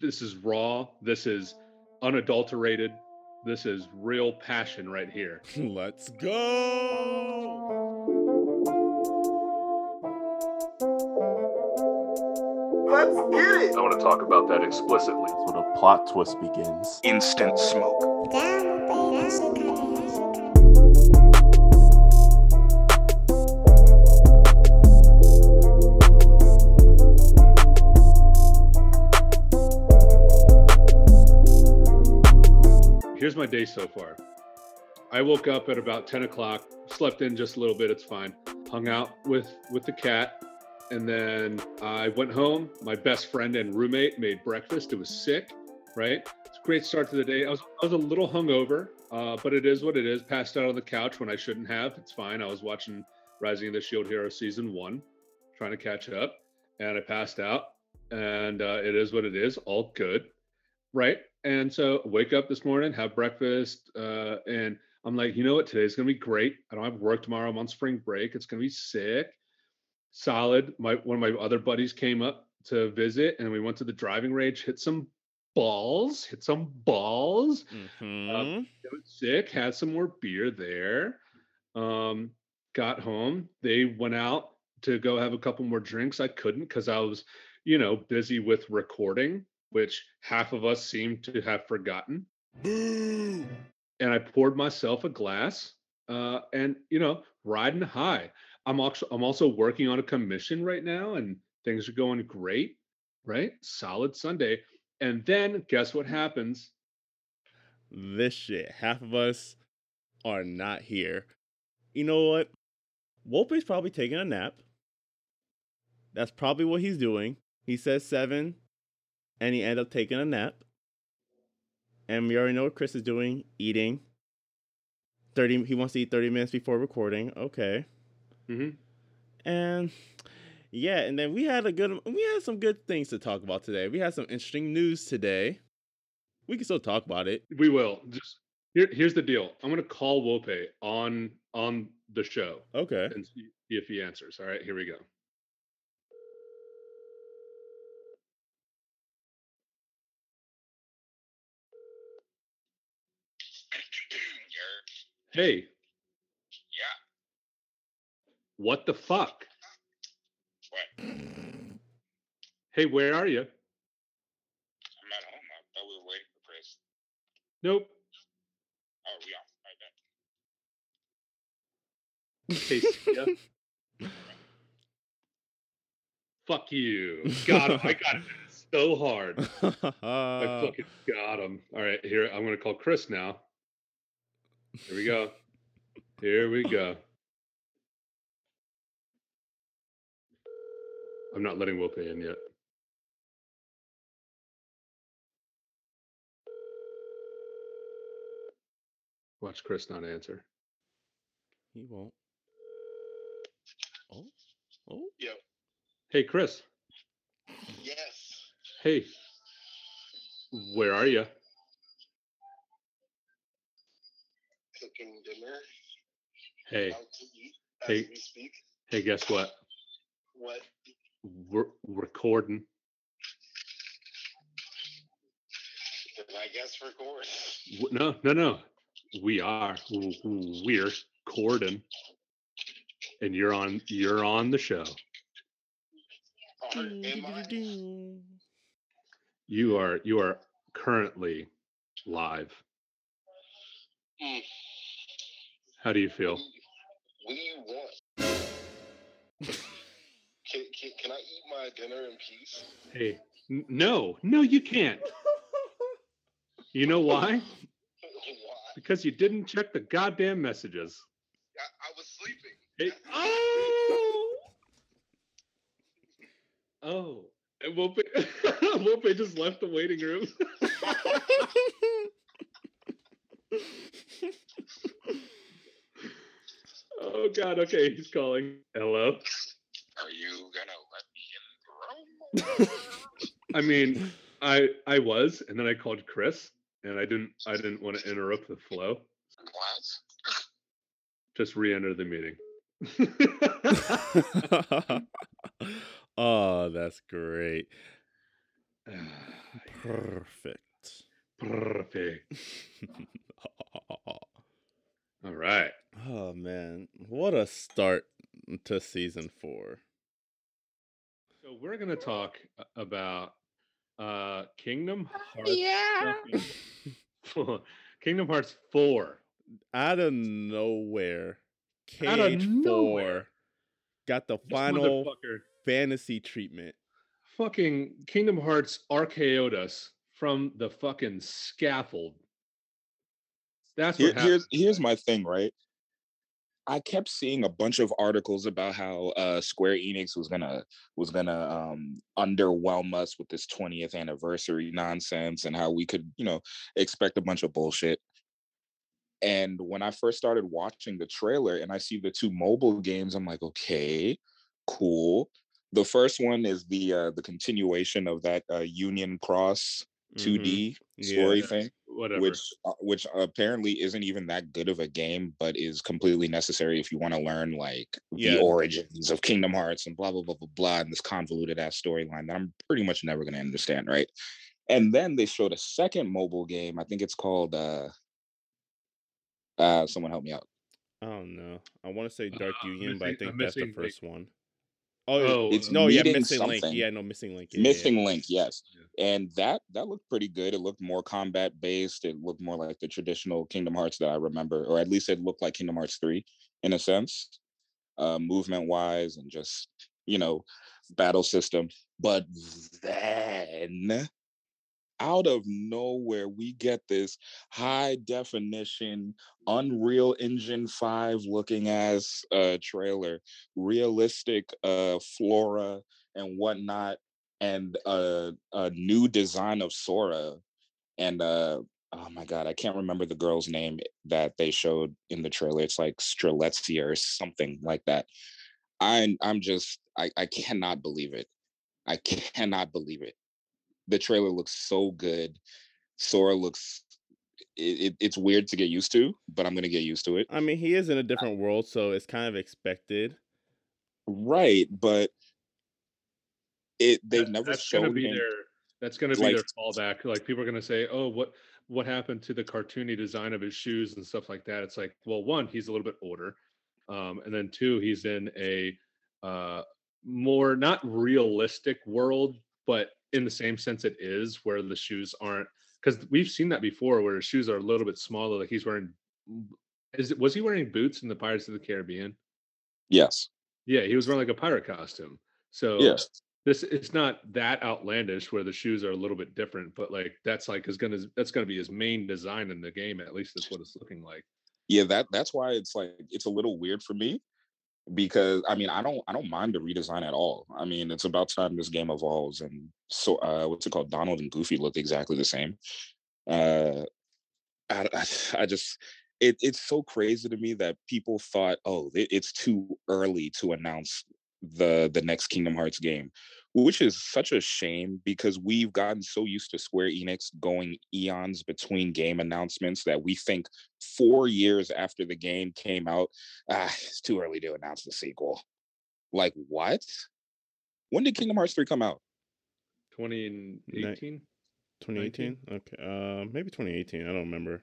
this is raw. This is unadulterated. This is real passion right here. Let's go. Let's get it. I want to talk about that explicitly. So a plot twist begins. Instant smoke. Here's my day so far. I woke up at about 10 o'clock, slept in just a little bit, it's fine. Hung out with with the cat, and then I went home. My best friend and roommate made breakfast. It was sick, right? It's a great start to the day. I was I was a little hungover, uh, but it is what it is. Passed out on the couch when I shouldn't have. It's fine. I was watching Rising of the Shield Hero season one, trying to catch up, and I passed out. And uh, it is what it is. All good, right? And so I wake up this morning, have breakfast, uh, and I'm like, you know what? Today's gonna be great. I don't have work tomorrow. I'm on spring break. It's gonna be sick, solid. My one of my other buddies came up to visit, and we went to the driving range, hit some balls, hit some balls. Mhm. It was sick. Had some more beer there. Um, got home. They went out to go have a couple more drinks. I couldn't because I was, you know, busy with recording, which half of us seem to have forgotten. Boo. And I poured myself a glass, uh, and you know, riding high. I'm also I'm also working on a commission right now, and things are going great. Right, solid Sunday. And then guess what happens? This shit. Half of us are not here. You know what? Wolpe's probably taking a nap. That's probably what he's doing. He says seven, and he ended up taking a nap. And we already know what Chris is doing, eating. Thirty. He wants to eat thirty minutes before recording. Okay. hmm And yeah, and then we had a good we had some good things to talk about today. We had some interesting news today. We can still talk about it. We will. Just here, here's the deal. I'm gonna call Wope on on the show Okay. and see if he answers. All right, here we go. Hey, Yeah. what the fuck? What? Hey, where are you? I'm not home. I thought we were waiting for Chris. Nope. Oh, we off. Right Hey, see. Fuck you. Got him. I got it so hard. I fucking got him. All right, here I'm gonna call Chris now. Here we go. Here we go. I'm not letting Wope in yet. Watch Chris not answer. he won't. Oh. Oh. Yo. Hey, Chris. Yes. Hey. Where are you? Dinner. Hey. Out to eat as Hey. we speak. Hey, guess what? What? We're recording. Did I guess record? W- No, no, no. We are. W- w- We're recording. And you're on. You're on the show. Or am I? You are. You are currently live. Hmm. How do you feel? What do you want? Can, can, can I eat my dinner in peace? Hey. n- No, no, you can't. You know why? Why? Because you didn't check the goddamn messages. I, I was sleeping. Hey. Oh. Oh. And Wope, Wope just left the waiting room. Oh God. Okay, he's calling. Hello. Are you gonna let me in the room? I mean, I I was, and then I called Chris, and I didn't I didn't want to interrupt the flow. What? Just re-enter the meeting. oh, that's great. Perfect. Perfect. All right. oh man, what a start to season four. So we're gonna talk about uh Kingdom Hearts. Yeah. Kingdom Hearts 4. Out of nowhere, Out of Cage nowhere. Four got the This final fantasy treatment. fucking Kingdom Hearts RKO'd us from the fucking scaffold. That's Here, here's here's my thing, right? I kept seeing a bunch of articles about how uh, Square Enix was gonna was gonna um, underwhelm us with this 20th anniversary nonsense, and how we could, you know, expect a bunch of bullshit. And when I first started watching the trailer and I see the two mobile games, I'm like, okay, cool. The first one is the uh, the continuation of that uh, Union Cross. 2D Yeah. story Yeah. thing Whatever. which uh, which apparently isn't even that good of a game, but is completely necessary if you want to learn like Yeah. the origins of Kingdom Hearts and blah blah blah blah blah, and this convoluted ass storyline that I'm pretty much never gonna understand, right? And then they showed a second mobile game. I think it's called uh uh someone help me out. I don't know. I want to say Dark Uh, Union, but I Missing- think uh, that's the Missing first one. Oh, Oh, It's no, yeah, missing link. Yeah, no, missing link. Yeah, yeah, yeah. Missing Link, yes. Yeah. And that that looked pretty good. It looked more combat based. It looked more like the traditional Kingdom Hearts that I remember, or at least it looked like Kingdom Hearts 3 in a sense, uh, movement wise and just, you know, battle system. But then out of nowhere, we get this high definition Unreal Engine 5 looking as uh, trailer, realistic uh, flora and whatnot, and uh, a new design of Sora. And uh, oh my God, I can't remember the girl's name that they showed in the trailer. It's like Strelitzia or something like that. I'm, I'm just, I, I cannot believe it. I cannot believe it the trailer looks so good. Sora looks it, it, it's weird to get used to, but I'm gonna get used to it. I mean, he is in a different world, so it's kind of expected. Right, but it they've That- never that's gonna shown be him. their that's gonna be like- their fallback. Like people are gonna say, "Oh, what what happened to the cartoony design of his shoes and stuff like that?" It's like, well, one, he's a little bit older, um, and then two, he's in a uh, more not realistic world, but in the same sense it is, where the shoes aren't. Because we've seen that before, where his shoes are a little bit smaller. Like he's wearing, is it was he wearing boots in the Pirates of the Caribbean? Yes. Yeah, he was wearing like a pirate costume. So Yes. this it's not that outlandish where the shoes are a little bit different, but like that's like is gonna that's gonna be his main design in the game. At least that's what it's looking like. Yeah, that that's why it's like it's a little weird for me because I mean I don't I don't mind the redesign at all. I mean it's about time this game evolves and so uh what's it called? Donald and Goofy look exactly the same. Uh I, I, just it, it's so crazy to me that people thought oh it, it's too early to announce the the next Kingdom Hearts game, which is such a shame because we've gotten so used to Square Enix going eons between game announcements that we think four years after the game came out, ah, it's too early to announce the sequel. Like what? When did Kingdom Hearts 3 come out? 2018, 2018? Okay. Uh, maybe 2018. I don't remember.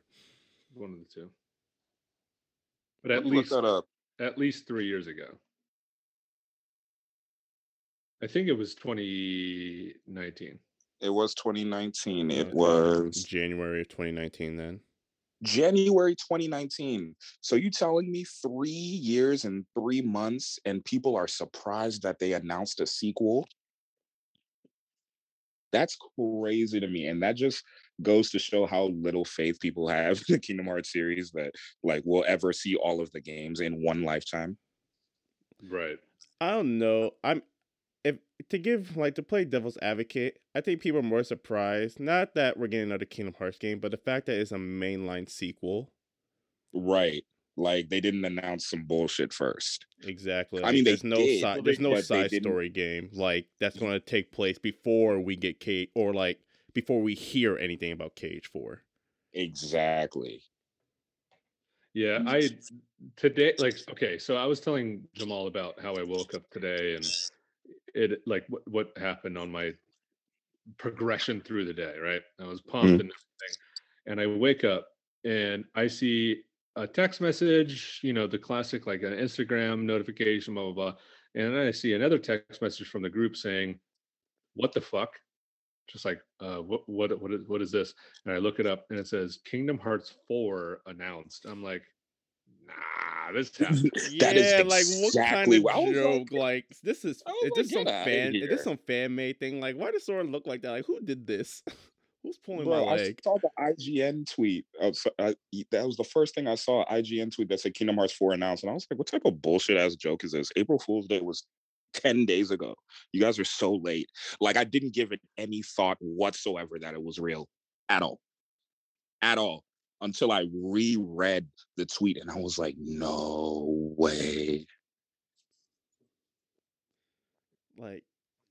one of the two. But at Let me look least that up. at least three years ago. I think it was 2019. It was 2019. It Okay. was January of 2019 then. January 2019. So you telling me three years and three months, and people are surprised that they announced a sequel? That's crazy to me, and that just goes to show how little faith people have in the Kingdom Hearts series that like we'll ever see all of the games in one lifetime. Right. I don't know. I'm if to give like to play devil's advocate, I think people are more surprised. Not that we're getting another Kingdom Hearts game, but the fact that it's a mainline sequel. Right. Like they didn't announce some bullshit first. Exactly. I like, mean, they there's no did, side there's no side story game like that's mm. going to take place before we get KH or like before we hear anything about KH 4. Exactly. Yeah, I today like okay, so I was telling Jamal about how I woke up today and it like what what happened on my progression through the day, right? I was pumped Mm. and everything. And I wake up and I see a text message, you know, the classic like an Instagram notification, blah, blah, blah. And then I see another text message from the group saying, What the fuck? Just like, uh, what, what, what is, what is this? And I look it up and it says Kingdom Hearts 4 announced. I'm like, nah, this happened. That is yeah, like what exactly kind what- I of was joke? like- Like, this is oh I was is this some fan is here." this some fan made thing? Like, why does Sora look like that? Like, who did this? Who's pulling Bro, my I leg? saw the IGN tweet. Of, I, that was the first thing I saw. IGN tweet that said Kingdom Hearts 4 announced, and I was like, "What type of bullshit ass joke is this?" April Fool's Day was ten days ago. You guys are so late. Like I didn't give it any thought whatsoever that it was real at all, at all, until I reread the tweet, and I was like, "No way." Like,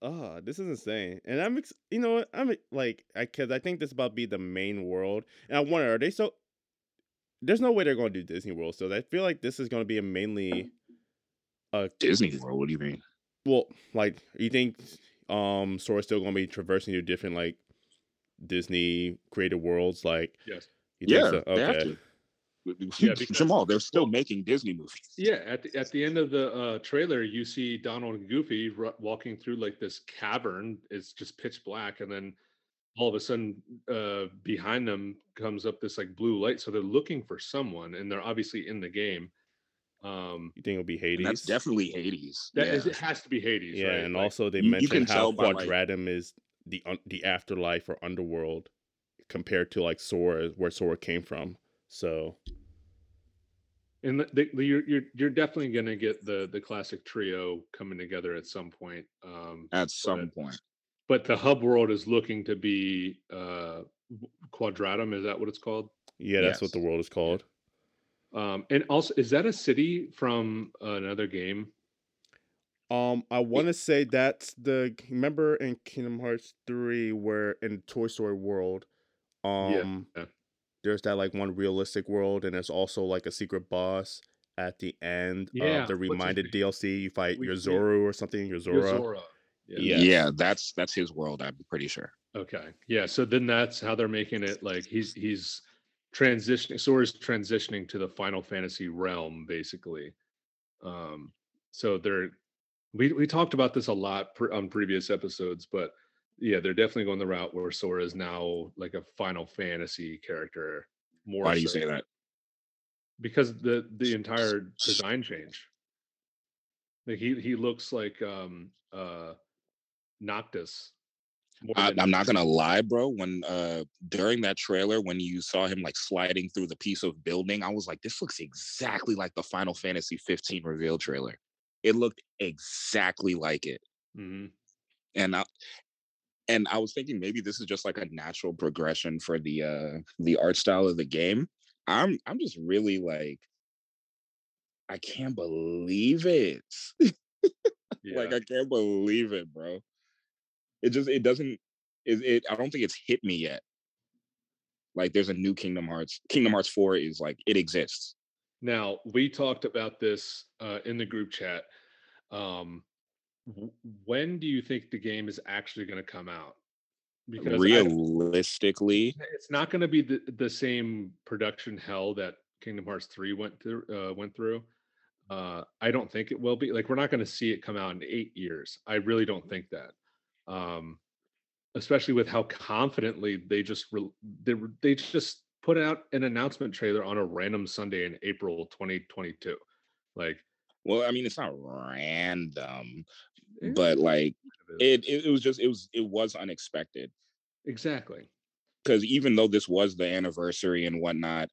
ah, this is insane. And I'm, ex- you know what? I'm like, I because I think this about to be the main world, and I wonder, are they so? There's no way they're going to do Disney World, so I feel like this is going to be a mainly, a Disney World. What do you mean? well, like you think, um, Sora's still going to be traversing your different like Disney creative worlds, like Yes. You think Yeah, so? they have Okay. to. Yeah, because- Jamal, they're still making Disney movies. Yeah, at the, at the end of the uh, trailer, you see Donald and Goofy ru- walking through like this cavern. It's just pitch black, and then all of a sudden, uh, behind them comes up this like blue light. So they're looking for someone, and they're obviously in the game. Um, You think it'll be Hades? that's definitely Hades. that yeah. is, it has to be Hades, yeah, right? and Like, also they you- you mentioned can how tell by, like- Quadratum is the un- the afterlife or underworld compared to like Sora, where Sora came from. So and the, the, the- you're you're you're definitely gonna get the the classic trio coming together at some point. Um, at some but- point. but the hub world is looking to be uh, Quadratum. Is that what it's called? yeah, that's what the world is called. Um, and also, is that a city from another game? Um, I want to say that's the remember in Kingdom Hearts three where in Toy Story World, um, yeah. there's that like one realistic world, and there's also like a secret boss at the end Yeah, of the Reminded? DLC. You fight We- your we- Zoru or something. Your Zora. Yozora. Yeah. Yeah. Yeah, that's that's his world. I'm pretty sure. Okay. Yeah. So then that's how they're making it. Like he's he's transitioning. Sora's transitioning to the Final Fantasy realm, basically. Um. So they're we we talked about this a lot pre- on previous episodes, but yeah, they're definitely going the route where Sora is now like a Final Fantasy character. More. Why do you say that? because the the entire design change like he he looks like um uh noctis I, I'm not gonna lie, bro. When uh during that trailer, when you saw him like sliding through the piece of building, I was like, this looks exactly like the Final Fantasy 15 reveal trailer. It looked exactly like it, Mhm. and I and I was thinking maybe this is just like a natural progression for the uh the art style of the game. I'm I'm just really like, I can't believe it. yeah. Like I can't believe it, bro. It just it doesn't it, it I don't think it's hit me yet. Like there's a new Kingdom Hearts. Kingdom Hearts 4 is like it exists. now we talked about this uh in the group chat um when do you think the game is actually going to come out because I- Realistically, it's not going to be the, the same production hell that Kingdom Hearts 3 went through uh, went through. Uh, I don't think it will be. Like we're not going to see it come out in 8 years. I really don't think that. Um especially with how confidently they just re- they they just put out an announcement trailer on a random Sunday in April 2022. Like well, I mean it's not random, eh, but like it, it it was just it was it was unexpected. exactly. Because even though this was the anniversary and whatnot,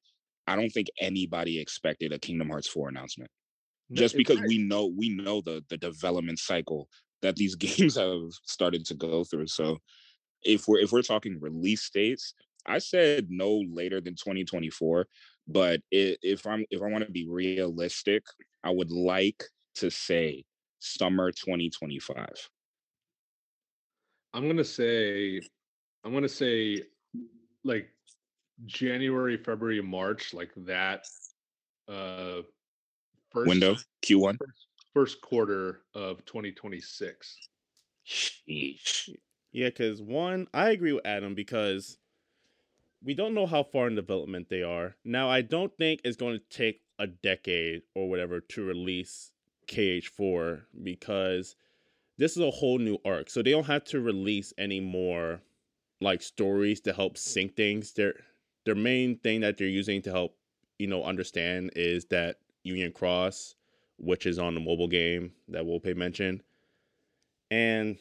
I don't think anybody expected a Kingdom Hearts 4 announcement. No, just because right. we know we know the the development cycle that these games have started to go through. So if we're if we're talking release dates, I said no later than 2024. But if I'm if I want to be realistic, I would like to say summer 2025. I'm gonna say, I'm gonna say, like January, February, March, like that. Uh, first Window Q1. first quarter of 2026. Sheesh. Yeah, because one, I agree with Adam because we don't know how far in development they are. Now, I don't think it's going to take a decade or whatever to release KH4 because this is a whole new arc. So they don't have to release any more like stories to help sync things. Their their main thing that they're using to help, you know, understand is that Union Cross, which is on the mobile game that Wolpe mentioned. And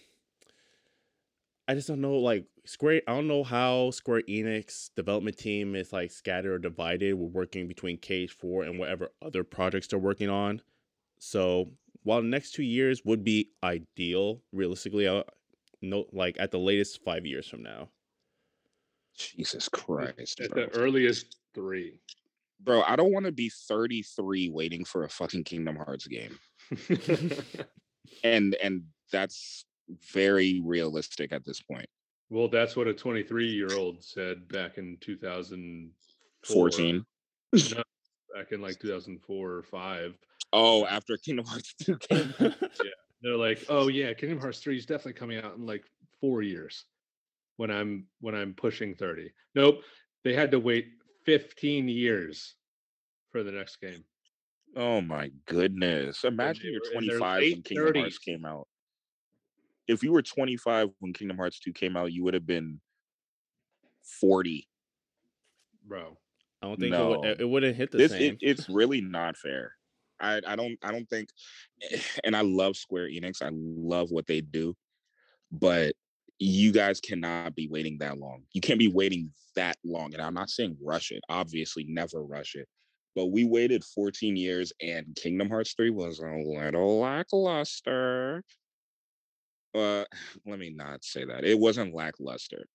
I just don't know, like Square. I don't know how Square Enix development team is like scattered or divided. We're working between KH4 and whatever other projects they're working on. So while the next two years would be ideal, realistically, I no like at the latest five years from now. Jesus Christ, At bro. the earliest three. bro, I don't want to be 33 waiting for a fucking Kingdom Hearts game. And and that's very realistic at this point. Well, that's what a 23 year old said back in 2014. 14. Back in like 2004 or five. Oh, after Kingdom Hearts 2 came out. They're like, oh yeah, Kingdom Hearts 3 is definitely coming out in like four years when I'm when I'm pushing 30. Nope. They had to wait 15 years for the next game. Oh my goodness. Imagine you're were in their 25 when Kingdom Hearts came out. If you were 25 when Kingdom Hearts 2 came out, you would have been 40. Bro. I don't think it, would, No. it wouldn't hit the This same. it, it's really not fair. I, I don't I don't think and I love Square Enix. I love what they do. But you guys cannot be waiting that long. You can't be waiting that long. And I'm not saying rush it. Obviously, never rush it. But we waited 14 years and Kingdom Hearts 3 was a little lackluster. Uh let me not say that. It wasn't lackluster.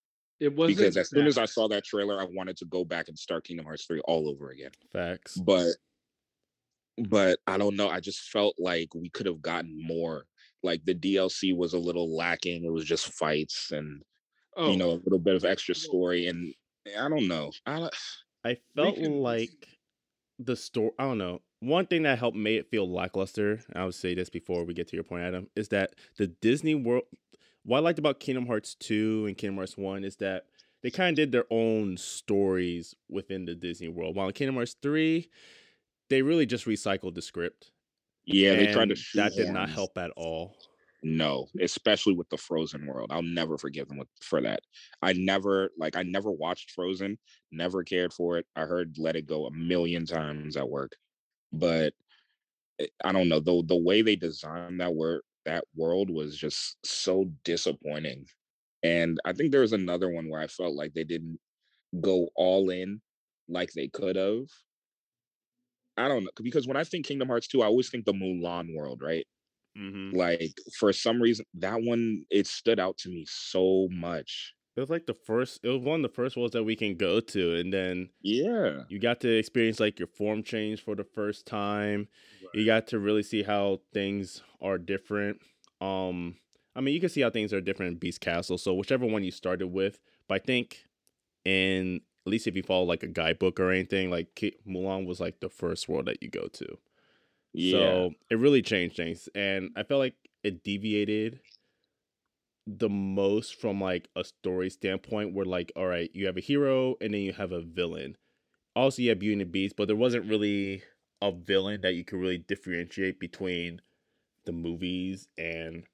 It wasn't Because as soon as I saw that trailer, I wanted to go back and start Kingdom Hearts 3 all over again Facts. but but I don't know. I just felt like we could have gotten more. Like the DLC was a little lacking. It was just fights and oh, you know a little bit of extra story. And I don't know. I I felt can- like the story. I don't know. One thing that helped make it feel lackluster, and I would say this before we get to your point, Adam, is that the Disney World. What I liked about Kingdom Hearts 2 and Kingdom Hearts 1 is that they kind of did their own stories within the Disney World. While in Kingdom Hearts 3, they really just recycled the script. yeah, they tried to. that did not help at all. No, especially with the Frozen world. I'll never forgive them with, for that. I never like. I never watched Frozen. Never cared for it. I heard Let It Go a million times at work, but I don't know. The the way they designed that word that world was just so disappointing. And I think there was another one where I felt like they didn't go all in like they could have. I don't know because when I think Kingdom Hearts 2, I always think the Mulan world, right? Mm-hmm. like for some reason that one it stood out to me so much It was like the first, it was one of the first worlds that we can go to. And then yeah you got to experience like your form change for the first time. You got to really see how things are different. Um, I mean, you can see how things are different in Beast Castle. So whichever one you started with, but I think in at least if you follow like a guidebook or anything, like Mulan was like the first world that you go to. yeah So it really changed things, and I felt like it deviated the most from like a story standpoint, where like, all right, you have a hero and then you have a villain. Also, you have Beauty and the Beast, but there wasn't really a villain that you could really differentiate between the movies and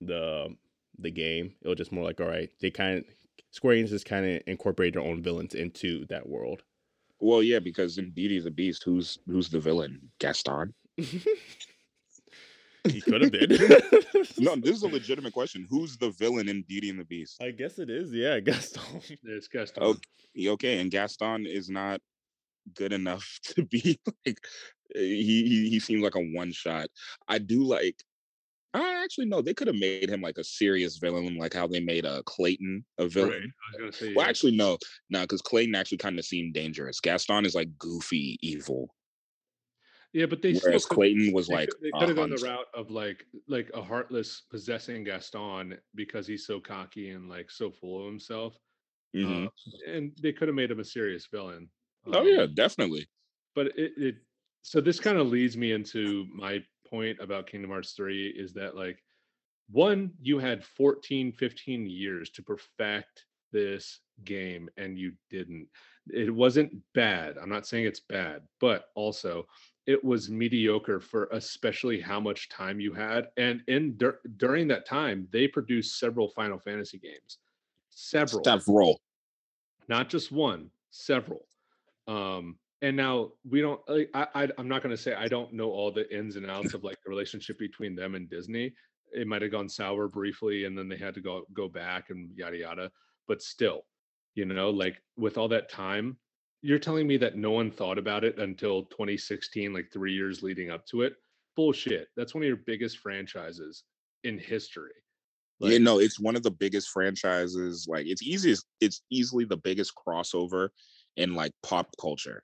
the the game. It was just more like, all right, they kind of Square Enix just kind of incorporated their own villains into that world. well yeah because in beauty and the beast who's who's the villain gaston he could have been. no this is a legitimate question who's the villain in beauty and the beast I guess it is. Yeah, Gaston. It's Gaston. Okay. okay and gaston is not good enough to be like he he, he seems like a one shot i do like I actually no, they could have made him like a serious villain, like how they made uh, Clayton a villain. Right. I was gonna say. Well, yeah. actually, no, no, because Clayton actually kind of seemed dangerous. Gaston is like goofy evil, yeah, but they whereas still Clayton was they like could, they could have gone the route of like like a heartless possessing Gaston because he's so cocky and like so full of himself. Mhm. Uh, and they could have made him a serious villain. oh yeah, Um, definitely. but it, it so this kind of leads me into my point about Kingdom Hearts 3 is that like one you had 14 15 years to perfect this game and you didn't it wasn't bad i'm not saying it's bad but also it was mediocre for especially how much time you had and in dur- during that time they produced several final fantasy games. Several. Several. not just one several. Um and now we don't I, I i'm not going to say i don't know all the ins and outs of like the relationship between them and disney. It might have gone sour briefly and then they had to go go back and yada yada. But still you know like with all that time you're telling me that no one thought about it until 2016 like 3 years leading up to it bullshit that's one of your biggest franchises in history yeah, no, it's one of the biggest franchises. Like it's easiest, it's easily the biggest crossover in like pop culture.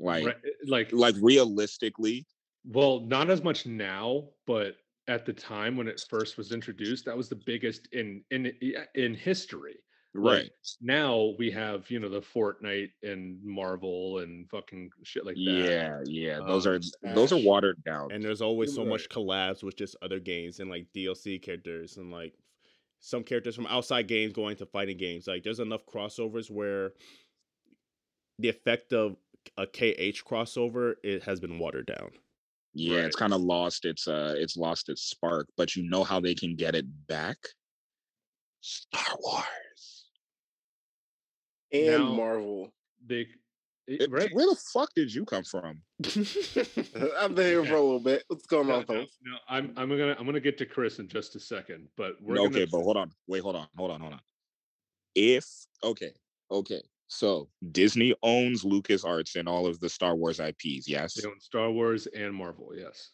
Like, right, eh, like like realistically, Well, not as much now, but at the time when it first was introduced, that was the biggest in in in history. Like, right? now we have you know the Fortnite and Marvel and fucking shit like that. Yeah, yeah. Those are Um, those are watered down. and there's always so Right. much collabs with just other games and like DLC characters and like some characters from outside games going to fighting games. Like there's enough crossovers where the effect of a KH crossover it has been watered down. yeah, it's kind of lost its uh, it's lost its spark. But you know how they can get it back? Star Wars. And Now- Marvel. They it- It- right. Where the fuck did you come from? I've been here for a little bit. What's going No, on, no, folks? no, I'm I'm gonna I'm gonna get to Chris in just a second, but we're okay, gonna, but hold on. Wait, hold on. Hold on. Hold on. If okay, okay. So Disney owns Lucas Arts and all of the Star Wars IPs, yes. they own Star Wars and Marvel. Yes.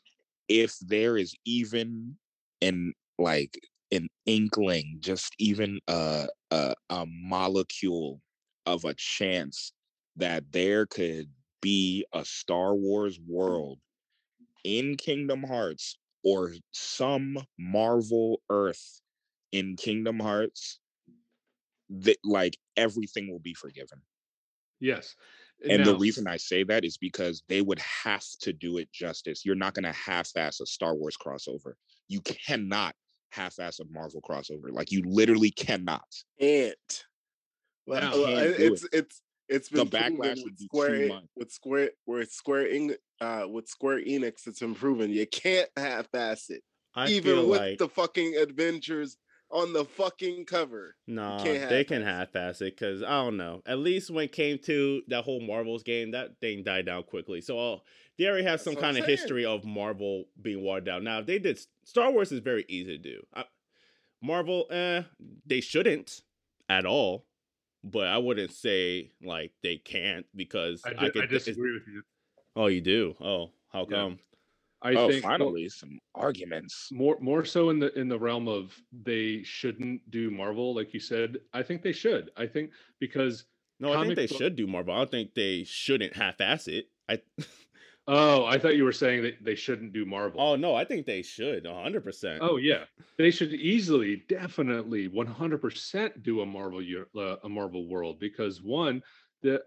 If there is even an like an inkling, just even a a, a molecule of a chance that there could be a Star Wars world in Kingdom Hearts or some Marvel Earth in Kingdom Hearts, that like everything will be forgiven. Yes. And the Now- reason I say that is because they would have to do it justice. You're not going to half-ass a Star Wars crossover. You cannot half-ass a Marvel crossover. Like you literally cannot. Can't. Well, well, Can't it- it's it's it's The been proven backlash with Square with Square with Square Eng, uh with Square Enix. It's improving. you can't half-ass it, I even with like the fucking adventures on the fucking cover. nah, they can half-ass it because I don't know. At least when it came to that whole Marvels game, that thing died down quickly. So uh, they already have That's some I'm kind of saying. history of Marvel being watered down. Now, if they did Star Wars is very easy to do. I, Marvel, eh, they shouldn't at all. But I wouldn't say like they can't because I, I, di- I could. disagree with you. Oh, you do? Oh, how Yeah. come? I oh, think well, finally some arguments. more more so in the in the realm of they shouldn't do Marvel, like you said. I think they should. I think because No, I think they book- should do Marvel. I don't think they shouldn't half-ass it. I. oh, I thought you were saying that they shouldn't do Marvel. Oh no, I think they should. hundred percent. Oh yeah, they should easily, definitely, one hundred percent do a Marvel uh, a Marvel world because one, the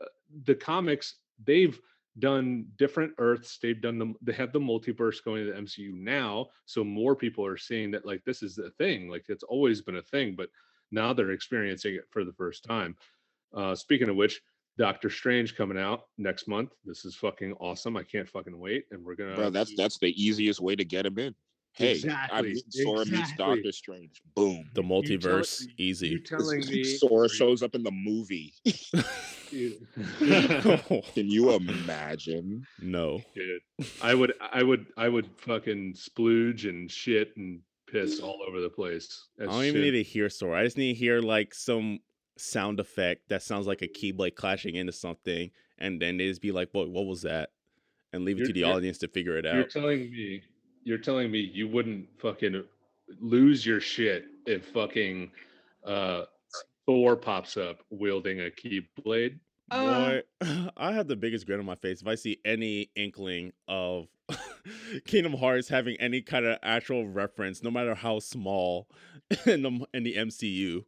the comics they've done different Earths. They've done them. They have the multiverse going to the MCU now, so more people are seeing that like this is a thing. Like it's always been a thing, but now they're experiencing it for the first time. Uh, speaking of which, Doctor Strange coming out next month. This is fucking awesome. I can't fucking wait, and we're gonna. Bro, that's that's the easiest way to get him in. Hey, Exactly, I'm Sora meets exactly. Doctor Strange. Boom. The You tell- multiverse, you easy. telling me Sora shows up in the movie. Can you imagine? no. Dude, I would, I would, I would fucking splooge and shit and piss all over the place. I don't even need to hear Sora. I just need to hear like some sound effect that sounds like a keyblade clashing into something, and then they just be like, "What? What was that?" And leave it You're- to the audience to figure it out. You're out. telling me, you're telling me you wouldn't fucking lose your shit if fucking uh Thor pops up wielding a keyblade. Uh, Boy, I have the biggest grin on my face if I see any inkling of Kingdom Hearts having any kind of actual reference, no matter how small, in the in the MCU.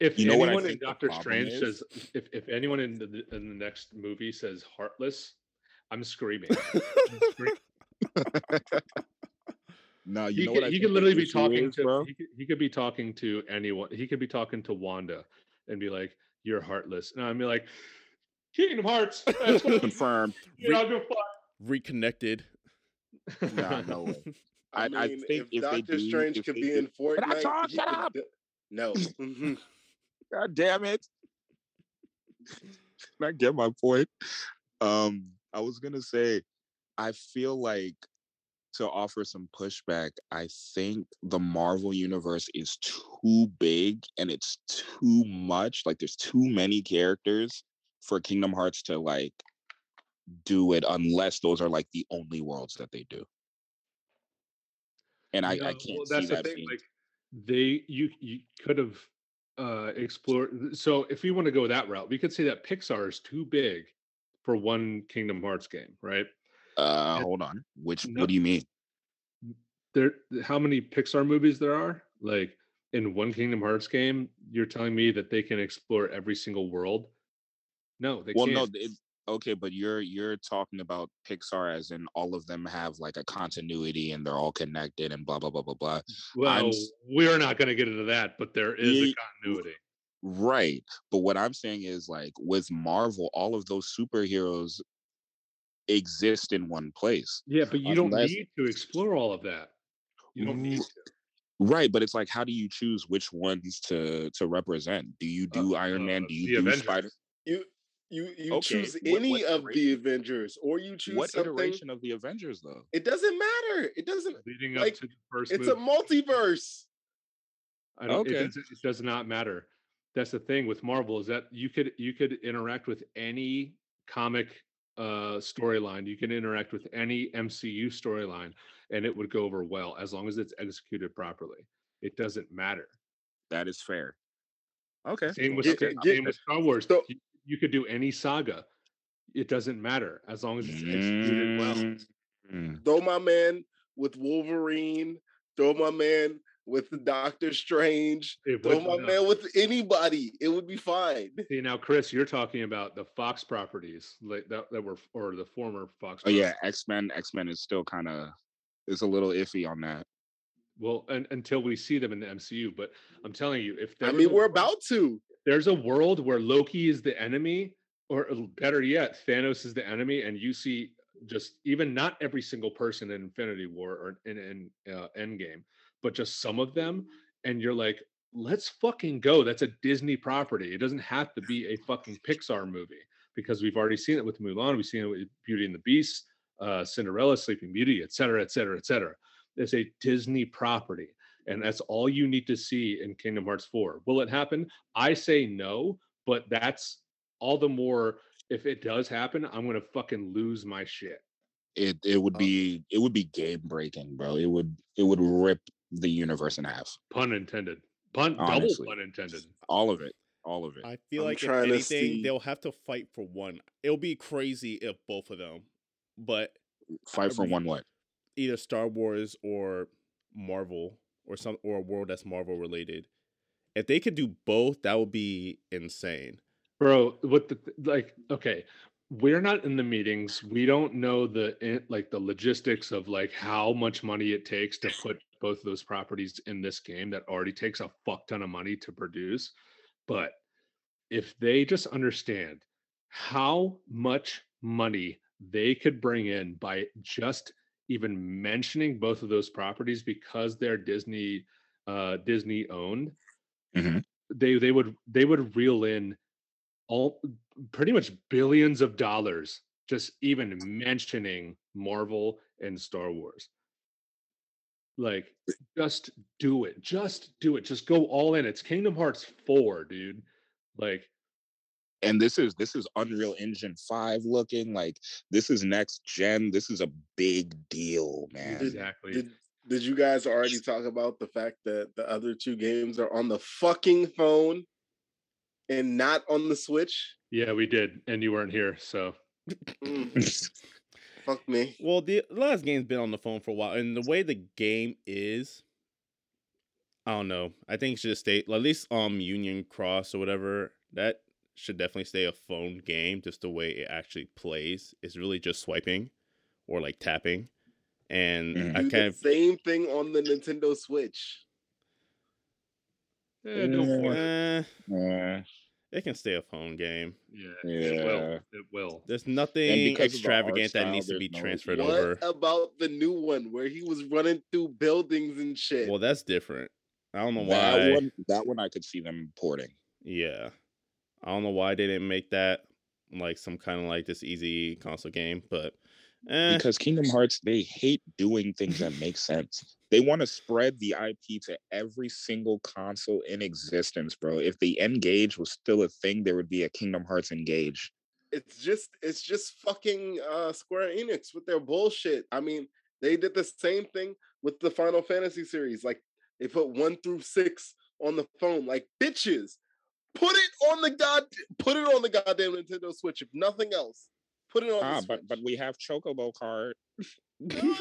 If You know what I anyone in the Doctor Strange is? says, if, if anyone in the in the next movie says heartless, I'm screaming. I'm screaming. No, you he know could, what I he could literally be talking is, to he could, he could be talking to anyone. He could be talking to Wanda and be like, "You're heartless," and I'd be like, "Kingdom Hearts." That's what Confirmed. you know, Reconnected. fuck. Nah, no way. I, I- I mean, think if, if they Doctor do- Strange if could be do- in Fortnite, talk, shut up. d- No. Mm-hmm. God damn it. I get my point? Um, I was gonna say, I feel like to offer some pushback, I think the Marvel universe is too big and it's too much. Like there's too many characters for Kingdom Hearts to like do it unless those are like the only worlds that they do. And I, No, I can't well, see the that thing, being Like they, you you could have uh explored. So if we want to go that route, we could say that Pixar is too big for one Kingdom Hearts game, right? uh and- hold on. Which No. what do you mean? There, how many Pixar movies there are? Like in one Kingdom Hearts game, you're telling me that they can explore every single world? No, they well can't. no it, okay but you're you're talking about pixar as in all of them have like a continuity and they're all connected and blah blah blah blah blah well, s- we're not going to get into that, but there is a continuity. right but what i'm saying is like with marvel all of those superheroes exist in one place Yeah, but you don't need to explore all of that. You don't need to. right but it's like how do you choose which ones to to represent do you do iron man uh, do you the do Avengers. spider You you you Okay, choose any what of the? Avengers, or you choose what something. iteration of the avengers though It doesn't matter. It doesn't. Leading up to the first It's a multiverse. I don't. Okay. It, does, it does not matter. That's the thing with Marvel is that you could you could interact with any comic uh storyline. You can interact with any MCU storyline, and it would go over well as long as it's executed properly. It doesn't matter. that is fair okay Same with Get- Star- get- same with Star Wars. so- you, you could do any saga. It doesn't matter as long as it's executed well. Mm. Throw my man with Wolverine. Throw my man with Doctor Strange. It Throw my no. man with anybody. It would be fine. See now, Chris, you're talking about the Fox properties like that, that were or the former Fox. Oh yeah. X Men. X Men is still kind of is a little iffy on that. Well, and, until we see them in the MCU, but I'm telling you, if I mean, a we're about to. there's a world where Loki is the enemy, or uh, better yet, Thanos is the enemy, and you see just even not every single person in Infinity War or in, in uh, Endgame, but just some of them, and you're like, let's fucking go. That's a Disney property. It doesn't have to be a fucking Pixar movie because we've already seen it with Mulan, we've seen it with Beauty and the Beast, uh, Cinderella, Sleeping Beauty, et cetera, et cetera, et cetera. It's a Disney property. And that's all you need to see in Kingdom Hearts 4. Will it happen? I say no, but that's all the more if it does happen, I'm gonna fucking lose my shit. It it would be it would be game breaking, bro. It would it would rip the universe in half. Pun intended. Pun Honestly. double pun intended. All of it. All of it. I feel I'm like if anything, see- they'll have to fight for one. It'll be crazy if both of them, but Fight for re- one what? Either Star Wars or Marvel or some or a world that's Marvel related. If they could do both, that would be insane. Bro, what the like okay, we're not in the meetings. We don't know the eh, like the logistics of like how much money it takes to put both of those properties in this game that already takes a fuck ton of money to produce. But if they just understand how much money they could bring in by just even mentioning both of those properties because they're Disney uh Disney owned Mhm. they they would they would reel in all pretty much billions of dollars just even mentioning Marvel and Star Wars. Like just do it. Just do it. Just go all in. It's Kingdom Hearts 4, dude. Like And this is this is Unreal Engine 5 looking like this is next gen. This is a big deal, man. Exactly. Did Did you guys already talk about the fact that the other two games are on the fucking phone and not on the Switch? yeah, we did and you weren't here, so Mm, fuck me. Well, the last game's been on the phone for a while, and the way the game is, I don't know. I think it should stay at least um Union Cross or whatever. That should definitely stay a phone game, just the way it actually plays. It's really just swiping or like tapping, and Mhm. I Do kind the of same thing on the Nintendo Switch. Don't Yeah. force it. eh, it can stay a phone game. Yeah, it Yeah. will. It will. There's nothing because of the art extravagant that needs to be there's no- transferred What over. about the new one where he was running through buildings and shit? Well, that's different. I don't know That why. one, that one I could see them porting. Yeah. I don't know why they didn't make that like some kind of like this easy console game, but eh, because Kingdom Hearts they hate doing things that make sense. They want to spread the IP to every single console in existence, bro. If the N-Gage was still a thing, there would be a Kingdom Hearts N-Gage. it's just it's just fucking uh Square Enix with their bullshit. I mean, they did the same thing with the Final Fantasy series. Like they put one through six on the phone. Like bitches, put it on the god, put it on the goddamn Nintendo Switch. If nothing else, put it on. Ah, the but but we have Chocobo card. Oh,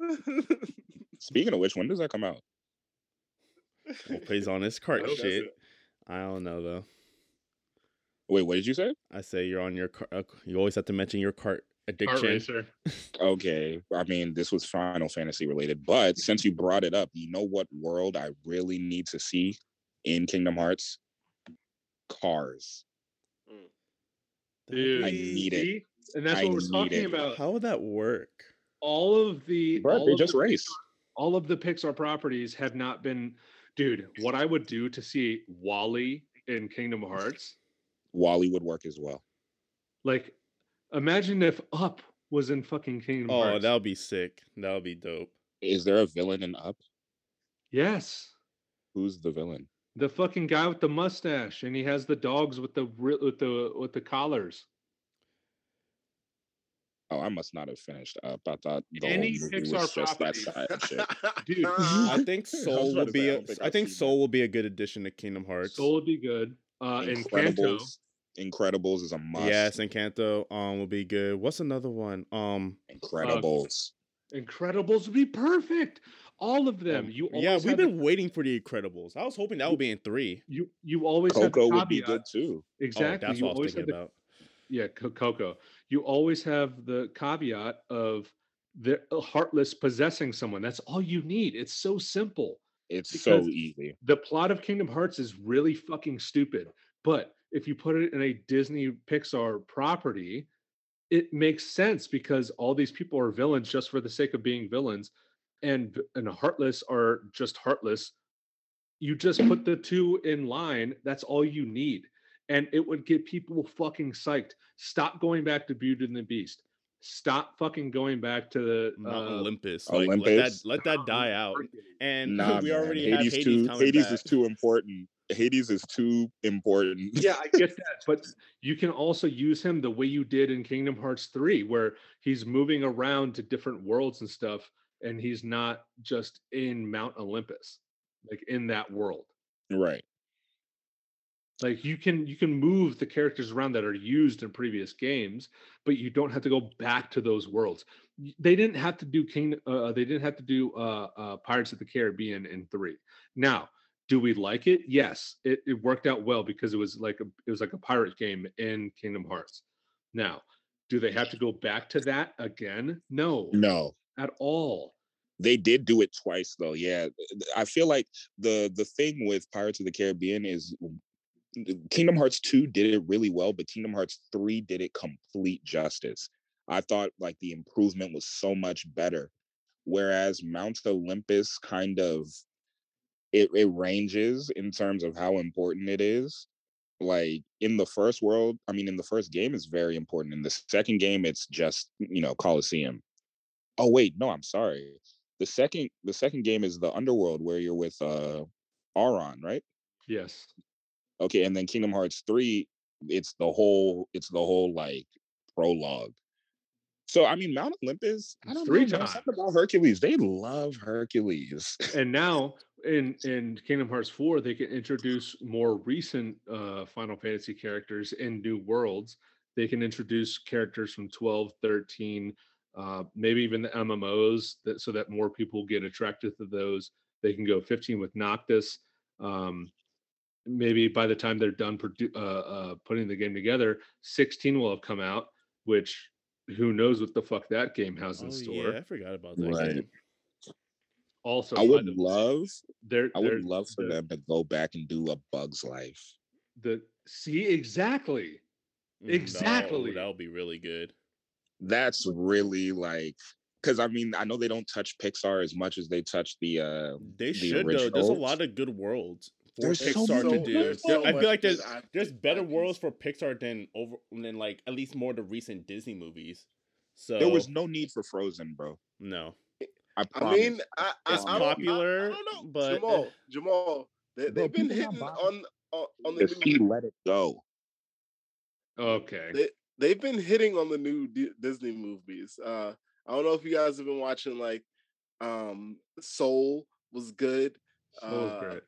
yeah. Speaking of which, when does that come out? Well, plays on his cart When does shit. I don't know though. Wait, what did you say? I say you're on your car. Uh, you always have to mention your cart Art addiction. racer. Okay, I mean this was Final Fantasy related, but since you brought it up, you know what world I really need to see in Kingdom Hearts? Cars. Hmm. Dude, I need it. And that's I what we're talking it. about. How would that work? all of the But all they of just the race. all of the Pixar properties have not been dude, what I would do to see WALL-E in Kingdom Hearts, WALL-E would work as well. like imagine if Up was in fucking Kingdom Oh, Hearts. that would be sick. That would be dope. Is there a villain in Up? yes. Who's the villain? The fucking guy with the mustache and he has the dogs with the with the with the collars. Oh, I must not have finished Up. I thought the Any whole movie Pixar was just that property. side shit. Dude, I think Soul will be. say, I A, don't think I think Soul that. will be a good addition to Kingdom Hearts. Soul would be good. Uh and Kanto. Incredibles. Incredibles is a must. Yes, Encanto um will be good. What's another one? Um, Incredibles. Incredibles would be perfect. All of them. You yeah, we've have the- been waiting for the Incredibles. I was hoping that would be in three. you you always have the Coco would be good too. Exactly. Oh, that's you what I was thinking the about. yeah, Co- Coco. You always have the caveat of the uh, heartless possessing someone. That's all you need. It's so simple. It's so easy. The plot of Kingdom Hearts is really fucking stupid, but if you put it in a Disney Pixar property, it makes sense because all these people are villains just for the sake of being villains, and and heartless are just heartless. You just put the two in line. That's all you need, and it would get people fucking psyched. Stop going back to Beauty and the Beast. Stop fucking going back to the uh, Olympus. Like, Olympus? Let that let that die out. And Nah, we man. already Hades, have Hades too. coming Hades back. is too important. Hades is too important. yeah, I get that, but you can also use him the way you did in Kingdom Hearts 3, where he's moving around to different worlds and stuff, and he's not just in Mount Olympus, like in that world. right. Like you can you can move the characters around that are used in previous games, but you don't have to go back to those worlds. They didn't have to do King. Uh, they didn't have to do uh, uh, Pirates of the Caribbean in three. Now, do we like it? Yes, it, it worked out well because it was like a it was like a pirate game in Kingdom Hearts. Now, do they have to go back to that again? No, No. At all. They did do it twice though. Yeah. Eh, eh, I feel like the the thing with Pirates of the Caribbean is Kingdom Hearts 2 did it really well, but Kingdom Hearts 3 did it complete justice. I thought like the improvement was so much better. Whereas Mount Olympus kind of it, it ranges in terms of how important it is. Like in the first world, I mean in the first game it's very important. In the second game, it's just, you know, Coliseum. Oh wait, no, I'm sorry. The second the second game is the underworld where you're with uh Auron, right? Yes. Okay, and then Kingdom Hearts 3, it's the whole it's the whole like prologue. So I mean Mount Olympus, I don't three know, times. something about Hercules. They love Hercules. and now in in Kingdom Hearts 4 they can introduce more recent uh Final Fantasy characters in new worlds. They can introduce characters from 12, 13, uh maybe even the MMOs that so that more people get attracted to those. They can go 15 with Noctis. Um maybe by the time they're done produ- uh, uh putting the game together, 16 will have come out, which who knows what the fuck that game has in Oh store. yeah, I forgot about that. Right. game. Also, I would the- love, there, I would there- love for them to go back and do a Bug's Life. The see exactly. Mm, Exactly. That would be really good. That's really like, because I mean, I know they don't touch Pixar as much as they touch the. uh They the should though. There's a lot of good worlds for There's so Pixar to do. so I feel like there's good there's better IPs. worlds for Pixar than over than like at least more the recent Disney movies. So There was no need for Frozen, bro. no. I, I mean, I, I, It's I don't- I- popular, I, don't know, but- Jamal, Jamal, they, Bro, they've been hitting on on, on the if he let it go. Okay. they, they've been hitting on the new D- Disney movies. Uh, I don't know if you guys have been watching like um Soul was good. Soul's uh, great.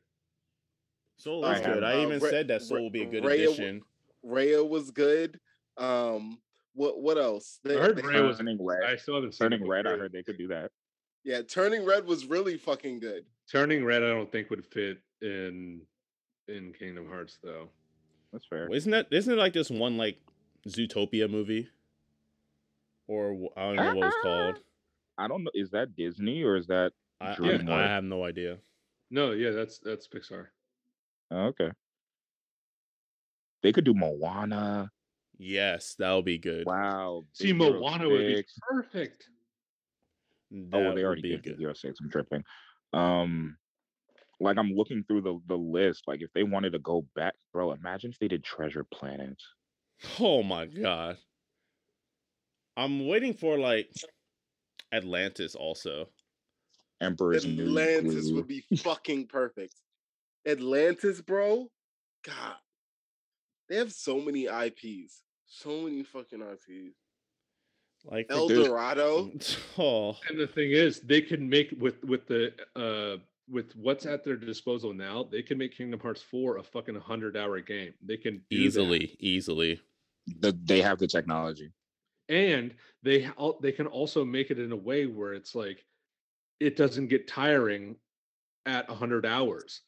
Soul I is good. I uh, even Ra- said that Ra- Soul will be a good Raya addition. Raya was good. Um, what what else? They- I heard they- Raya was- Turning red. I still haven't Turning but red. I heard they could do that. yeah, Turning Red was really fucking good. Turning red. I don't think would fit in in Kingdom Hearts though. That's fair. Well, Isn't that isn't it like this one like Zootopia movie? Or I don't know what it was called. I don't know. Is that Disney or is that? I, I, DreamWorks. I have no idea. No, yeah, that's that's Pixar. Oh, okay. They could do Moana. Yes, that would be good. Wow. See, Big Hero Moana would be perfect. That Oh, well, they already be did good. Hero Six. I'm tripping. Um, like I'm looking through the the list. Like if they wanted to go back, bro, imagine if they did Treasure Planet. Oh my god. I'm waiting for like Atlantis also. Emperor's New Atlantis Groove. would be fucking perfect. Atlantis, bro. God, they have so many IPs, so many fucking IPs. Like El Dorado. oh And the thing is, they can make with with the uh with what's at their disposal now, they can make Kingdom Hearts 4 a fucking 100 hour game. They can do that. easily, easily. The, they have the technology. and they they can also make it in a way where it's like it doesn't get tiring at 100 hours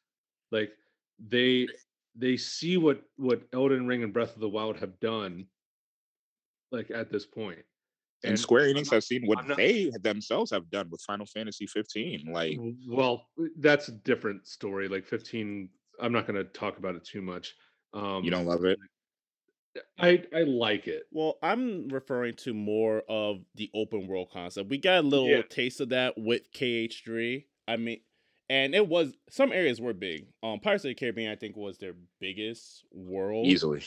like they they see what what Elden Ring and Breath of the Wild have done like at this point And, Square Enix has seen what not- they themselves have done with Final Fantasy 15. Like well that's a different story like 15 I'm not going to talk about it too much um you don't love it. I I like it Well, I'm referring to more of the open world concept. We got a little Yeah. taste of that with KH3. I mean, and it was some areas were big. Um, Pirates of the Caribbean, I think, was their biggest world. Easily.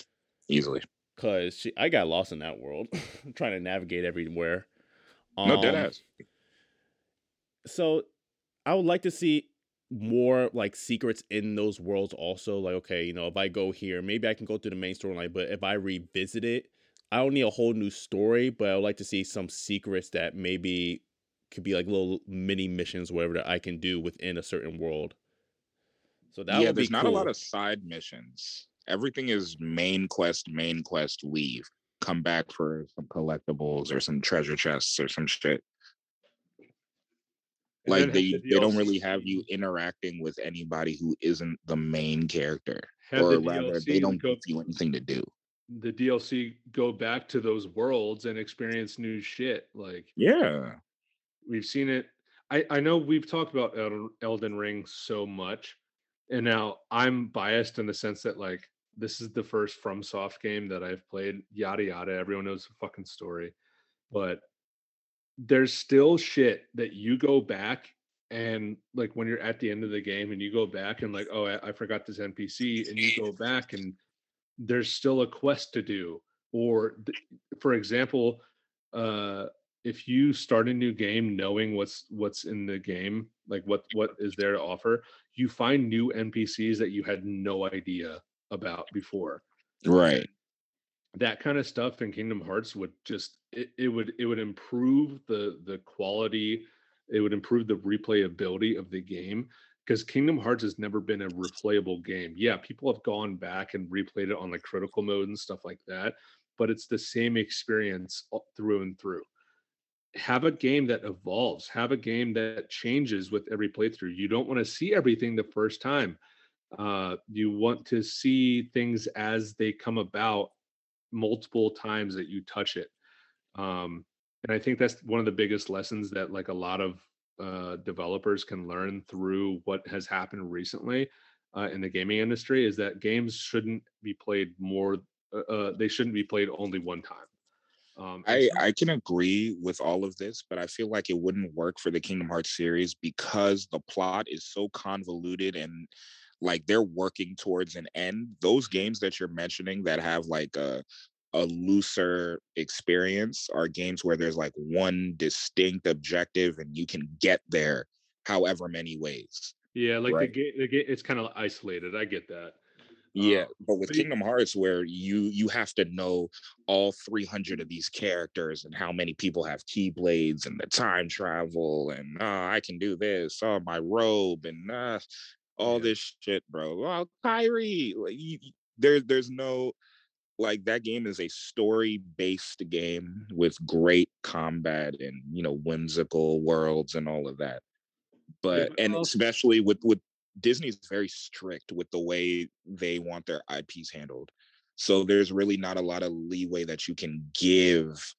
Easily. Cause she, I got lost in that world, trying to navigate everywhere. No dead Um, ass. so I would like to see more like secrets in those worlds also. Like, okay, you know, if I go here, maybe I can go through the main storyline, but if I revisit it, I don't need a whole new story, but I would like to see some secrets that maybe could be like little mini missions, whatever that I can do within a certain world. So that yeah, would be there's not a lot of side missions. Everything is main quest, main quest, leave. Come back for some collectibles or some treasure chests or some shit. Like they, the they don't really have you interacting with anybody who isn't the main character. or the rather, DLC they don't go- give you anything to do. the DLC go back to those worlds and experience new shit. Like Yeah. we've seen it. I I know we've talked about Elden, Elden Ring so much, and now I'm biased in the sense that like this is the first FromSoft game that I've played. Yada yada. Everyone knows the fucking story, but there's still shit that you go back and like when you're at the end of the game and you go back and like oh I, I forgot this NPC and you go back and there's still a quest to do or th- for example uh if you start a new game knowing what's what's in the game like what what is there to offer you find new npcs that you had no idea about before Right. That kind of stuff in kingdom hearts would just it, it would it would improve the the quality it would improve the replayability of the game because kingdom hearts has never been a replayable game. Yeah people have gone back and replayed it on like critical mode and stuff like that but it's the same experience through and through. Have a game that evolves have a game that changes with every playthrough. You don't want to see everything the first time. Uh you want to see things as they come about multiple times that you touch it Um, and I think that's one of the biggest lessons that like a lot of uh, developers can learn through what has happened recently uh, in the gaming industry is that games shouldn't be played more. Uh, uh, they shouldn't be played only one time. Um, I, I can agree with all of this, but I feel like it wouldn't work for the Kingdom Hearts series because the plot is so convoluted and like they're working towards an end. Those games that you're mentioning that have like a a looser experience are games where there's like one distinct objective and you can get there however many ways. Yeah, like right? the game, the game, it's kind of isolated. I get that. Yeah, um, but with Kingdom Hearts, where you you have to know all 300 of these characters and how many people have keyblades and the time travel and uh, I can do this, oh my robe and uh, all yeah. this shit, bro. Oh, Kairi, like, you, there, there's no like that game is a story based game with great combat and you know whimsical worlds and all of that but yeah, and especially with with Disney's very strict with the way they want their IPs handled. So there's really not a lot of leeway that you can give.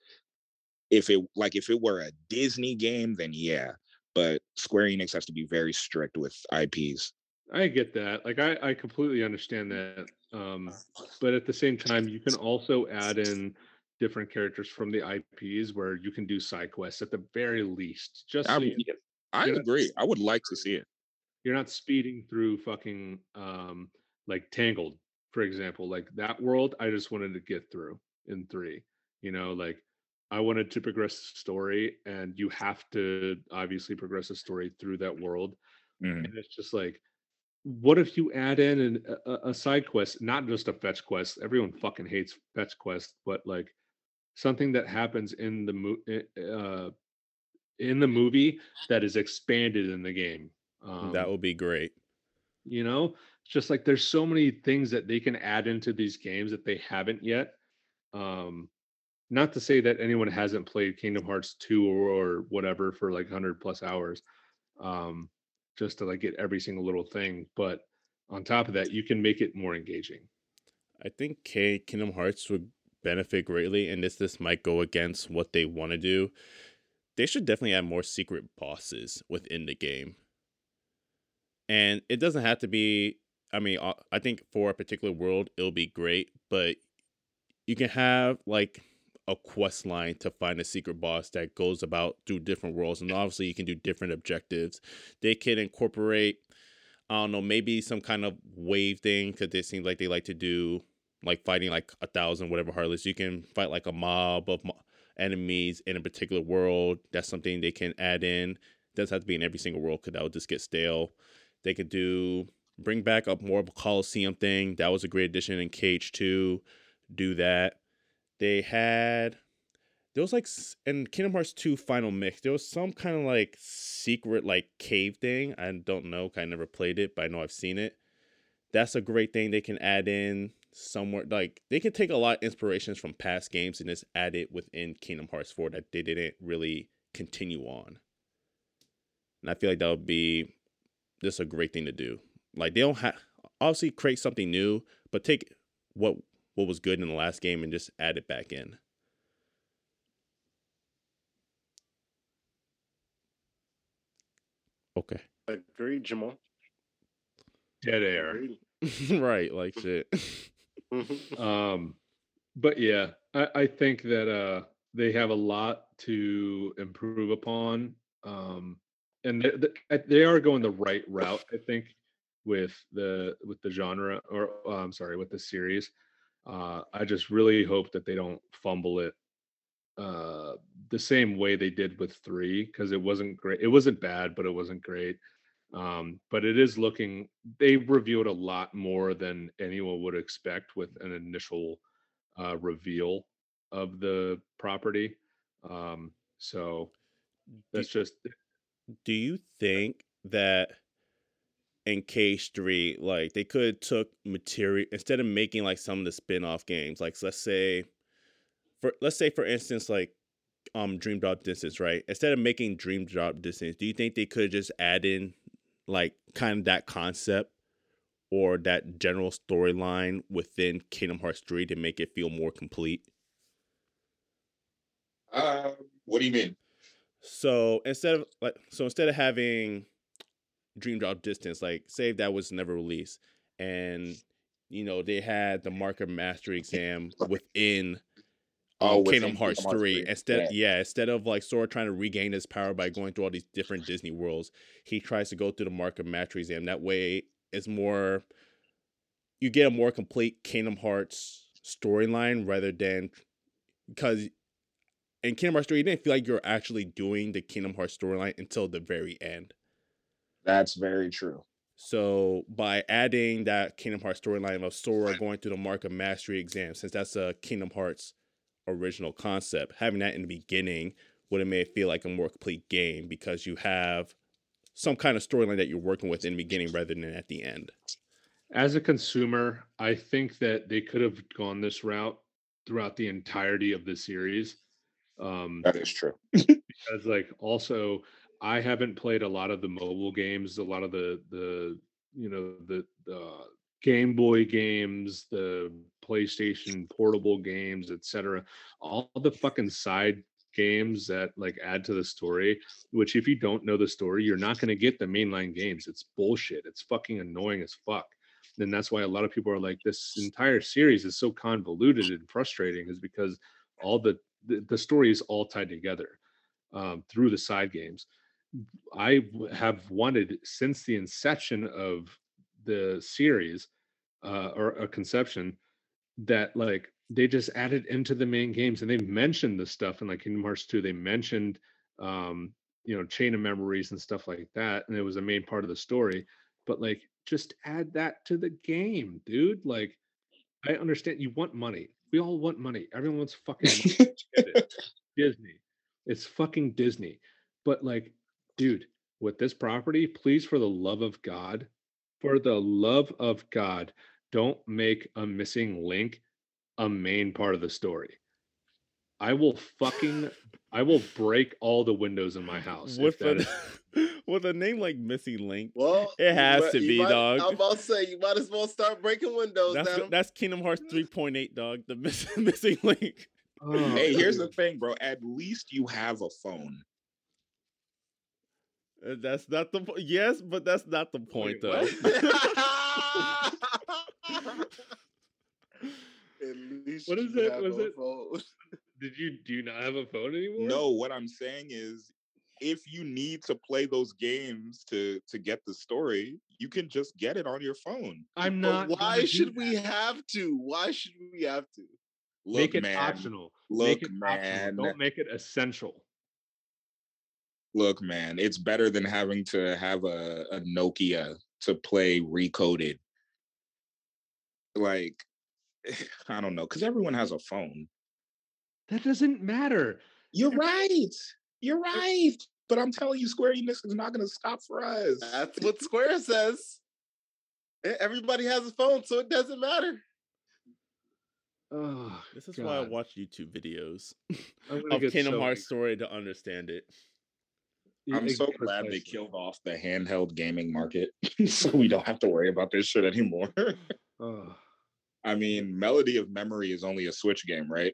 If it like if it were a Disney game, then yeah. But Square Enix has to be very strict with IPs. I get that. Like I, I completely understand that. Um, but at the same time, you can also add in different characters from the IPs where you can do side quests at the very least. Just I, so you, I agree. I would like to see it you're not speeding through fucking um like Tangled, for example. Like that world, I just wanted to get through in three. You know, like I wanted to progress the story, and you have to obviously progress the story through that world. Mm-hmm. And it's just like, what if you add in an, a, a side quest, not just a fetch quest? Everyone fucking hates fetch quest, but like something that happens in the mo- uh, in the movie that is expanded in the game um, that would be great. You know, it's just like there's so many things that they can add into these games that they haven't yet. Um, not to say that anyone hasn't played Kingdom Hearts 2 or, or whatever for like 100 plus hours, um, just to like get every single little thing. But on top of that, you can make it more engaging. I think K Kingdom Hearts would benefit greatly, and this this might go against what they want to do. They should definitely add more secret bosses within the game and it doesn't have to be i mean uh, i think for a particular world it'll be great but you can have like a quest line to find a secret boss that goes about through different worlds and obviously you can do different objectives they can incorporate i don't know maybe some kind of wave thing because they seem like they like to do like fighting like a thousand whatever heartless you can fight like a mob of enemies in a particular world that's something they can add in doesn't have to be in every single world because that would just get stale they could do bring back up more of a Coliseum thing. That was a great addition in KH2. Do that. They had there was like in Kingdom Hearts 2 Final Mix, there was some kind of like secret like cave thing. I don't know, I never played it, but I know I've seen it. That's a great thing they can add in somewhere. Like they can take a lot of inspirations from past games and just add it within Kingdom Hearts 4 that they didn't really continue on. And I feel like that would be just a great thing to do. Like they don't have obviously create something new, but take what what was good in the last game and just add it back in. Okay. Agreed, Jamal. Dead air. right, like shit. um, but yeah, I, I think that uh they have a lot to improve upon. Um, and they, they are going the right route, I think, with the with the genre, or oh, I'm sorry, with the series. Uh, I just really hope that they don't fumble it uh, the same way they did with three, because it wasn't great. It wasn't bad, but it wasn't great. Um, but it is looking. They revealed a lot more than anyone would expect with an initial uh, reveal of the property. Um, so that's just do you think that in case three, like they could have took material instead of making like some of the spin-off games, like let's say for let's say for instance, like um Dream Drop Distance, right? Instead of making Dream Drop Distance, do you think they could just add in like kind of that concept or that general storyline within Kingdom Hearts 3 to make it feel more complete? Uh, what do you mean? So instead of like, so instead of having Dream Drop Distance, like say that was never released, and you know they had the Mark of Mastery exam within Oh, um, Kingdom Hearts Kingdom Hearts 3. 3, Instead, yeah. instead of like Sora trying to regain his power by going through all these different Disney worlds, he tries to go through the Mark of Mastery exam. That way, it's more you get a more complete Kingdom Hearts storyline rather than because in Kingdom Hearts 3, you didn't feel like you're actually doing the Kingdom Hearts storyline until the very end. That's very true. So by adding that Kingdom Hearts storyline of Sora going through the Mark of Mastery exam, since that's a Kingdom Hearts original concept, having that in the beginning would have made it feel like a more complete game because you have some kind of storyline that you're working with in the beginning rather than at the end. As a consumer, I think that they could have gone this route throughout the entirety of the series. Um, That is true. because like also I haven't played a lot of the mobile games, a lot of the the you know the the Game Boy games, the PlayStation portable games, etc. All the fucking side games that like add to the story, which if you don't know the story, you're not going to get the mainline games. It's bullshit. It's fucking annoying as fuck. And that's why a lot of people are like this entire series is so convoluted and frustrating is because all the the, the story is all tied together um, through the side games. I have wanted since the inception of the series uh, or a conception that like they just added into the main games and they mentioned the stuff in like Kingdom Hearts 2. They mentioned um, you know, chain of memories and stuff like that. And it was a main part of the story. But like just add that to the game, dude. Like I understand you want money. We all want money. Everyone wants fucking money. I get it. Disney. It's fucking Disney. But like, dude, with this property, please, for the love of God, for the love of God, don't make a missing link a main part of the story. I will fucking I will break all the windows in my house. With a, is- with a name like Missing Link, Well, It has might- to be, might- dog. I'm about to say you might as well start breaking windows. that's Adam. that's Kingdom Hearts 3.8, dog. The miss, Missing Link. Oh, hey, here's the thing, bro. At least you have a phone. Uh, That's not the po- yes, but that's not the point Wait, though. At least What is you it? have Was a it- phone. Did you do you not have a phone anymore? No, what I'm saying is if you need to play those games to to get the story, you can just get it on your phone. I'm But not. why gonna should we have to? Why should we have to? Look, make it man. optional? Look, make it man. optional. Don't make it essential. Look, man, it's better than having to have a, a Nokia to play Re:coded. Like, I don't know, because everyone has a phone. That doesn't matter. You're right. You're right. But I'm telling you, Square Enix is not going to stop for us. That's what Square says. Everybody has a phone, so it doesn't matter. Oh, This is why I watch YouTube videos of get Kingdom so Hearts angry. story to understand it. I'm so glad they killed off the handheld gaming market so we don't have to worry about this shit anymore. Oh, I mean, Melody of Memory is only a Switch game, right?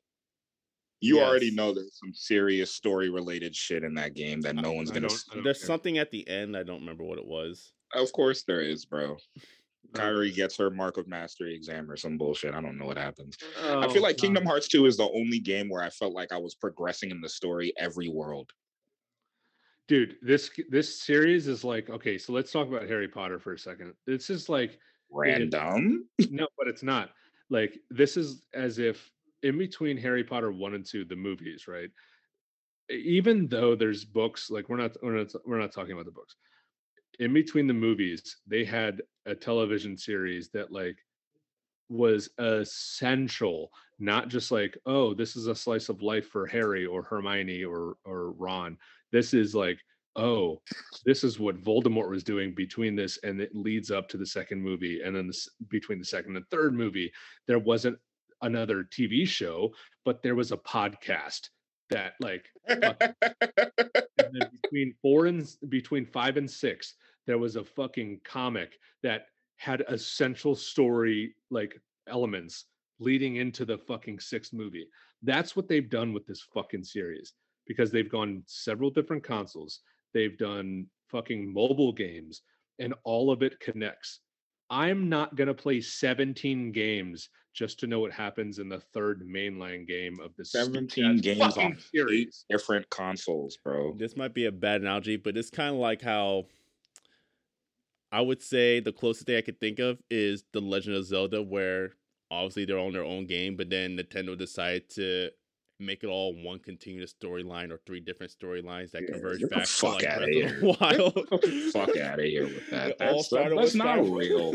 You already know there's some serious story related shit in that game that no one's I gonna. don't- s- I don't There's care. something at the end. I don't remember what it was. Of course there is, bro. No. Kairi gets her Mark of Mastery exam or some bullshit. I don't know what happens. I Oh, feel like Kingdom Hearts 2 is the only game where I felt like I was progressing in the story every world. Dude this this series is like okay so let's talk about harry potter for a second. This is like Random. no but it's not. Like this is as if in between harry potter 1 and 2 the movies right? Even though there's books like we're not we're not we're not talking about the books. In between the movies they had a television series that like was essential not just like oh this is a slice of life for harry or hermione or or ron this is like oh this is what voldemort was doing between this and it leads up to the second movie and then this, between the second and third movie there wasn't another tv show but there was a podcast that like uh, then between four and between five and six, there was a fucking comic that had essential story like elements leading into the fucking sixth movie. That's what they've done with this fucking series because they've gone several different consoles. They've done fucking mobile games and all of it connects. I'm not going to play 17 games just to know what happens in the third mainline game of the 17 games on eight different consoles, bro. This might be a bad analogy, but it's kind of like how I would say the closest thing I could think of is The Legend of Zelda, where obviously they're on their own game, but then Nintendo decided to make it all one continuous storyline or three different storylines that yeah, converge back to like Breath of the Wild. fuck out of here with that. That's, that, that's not real.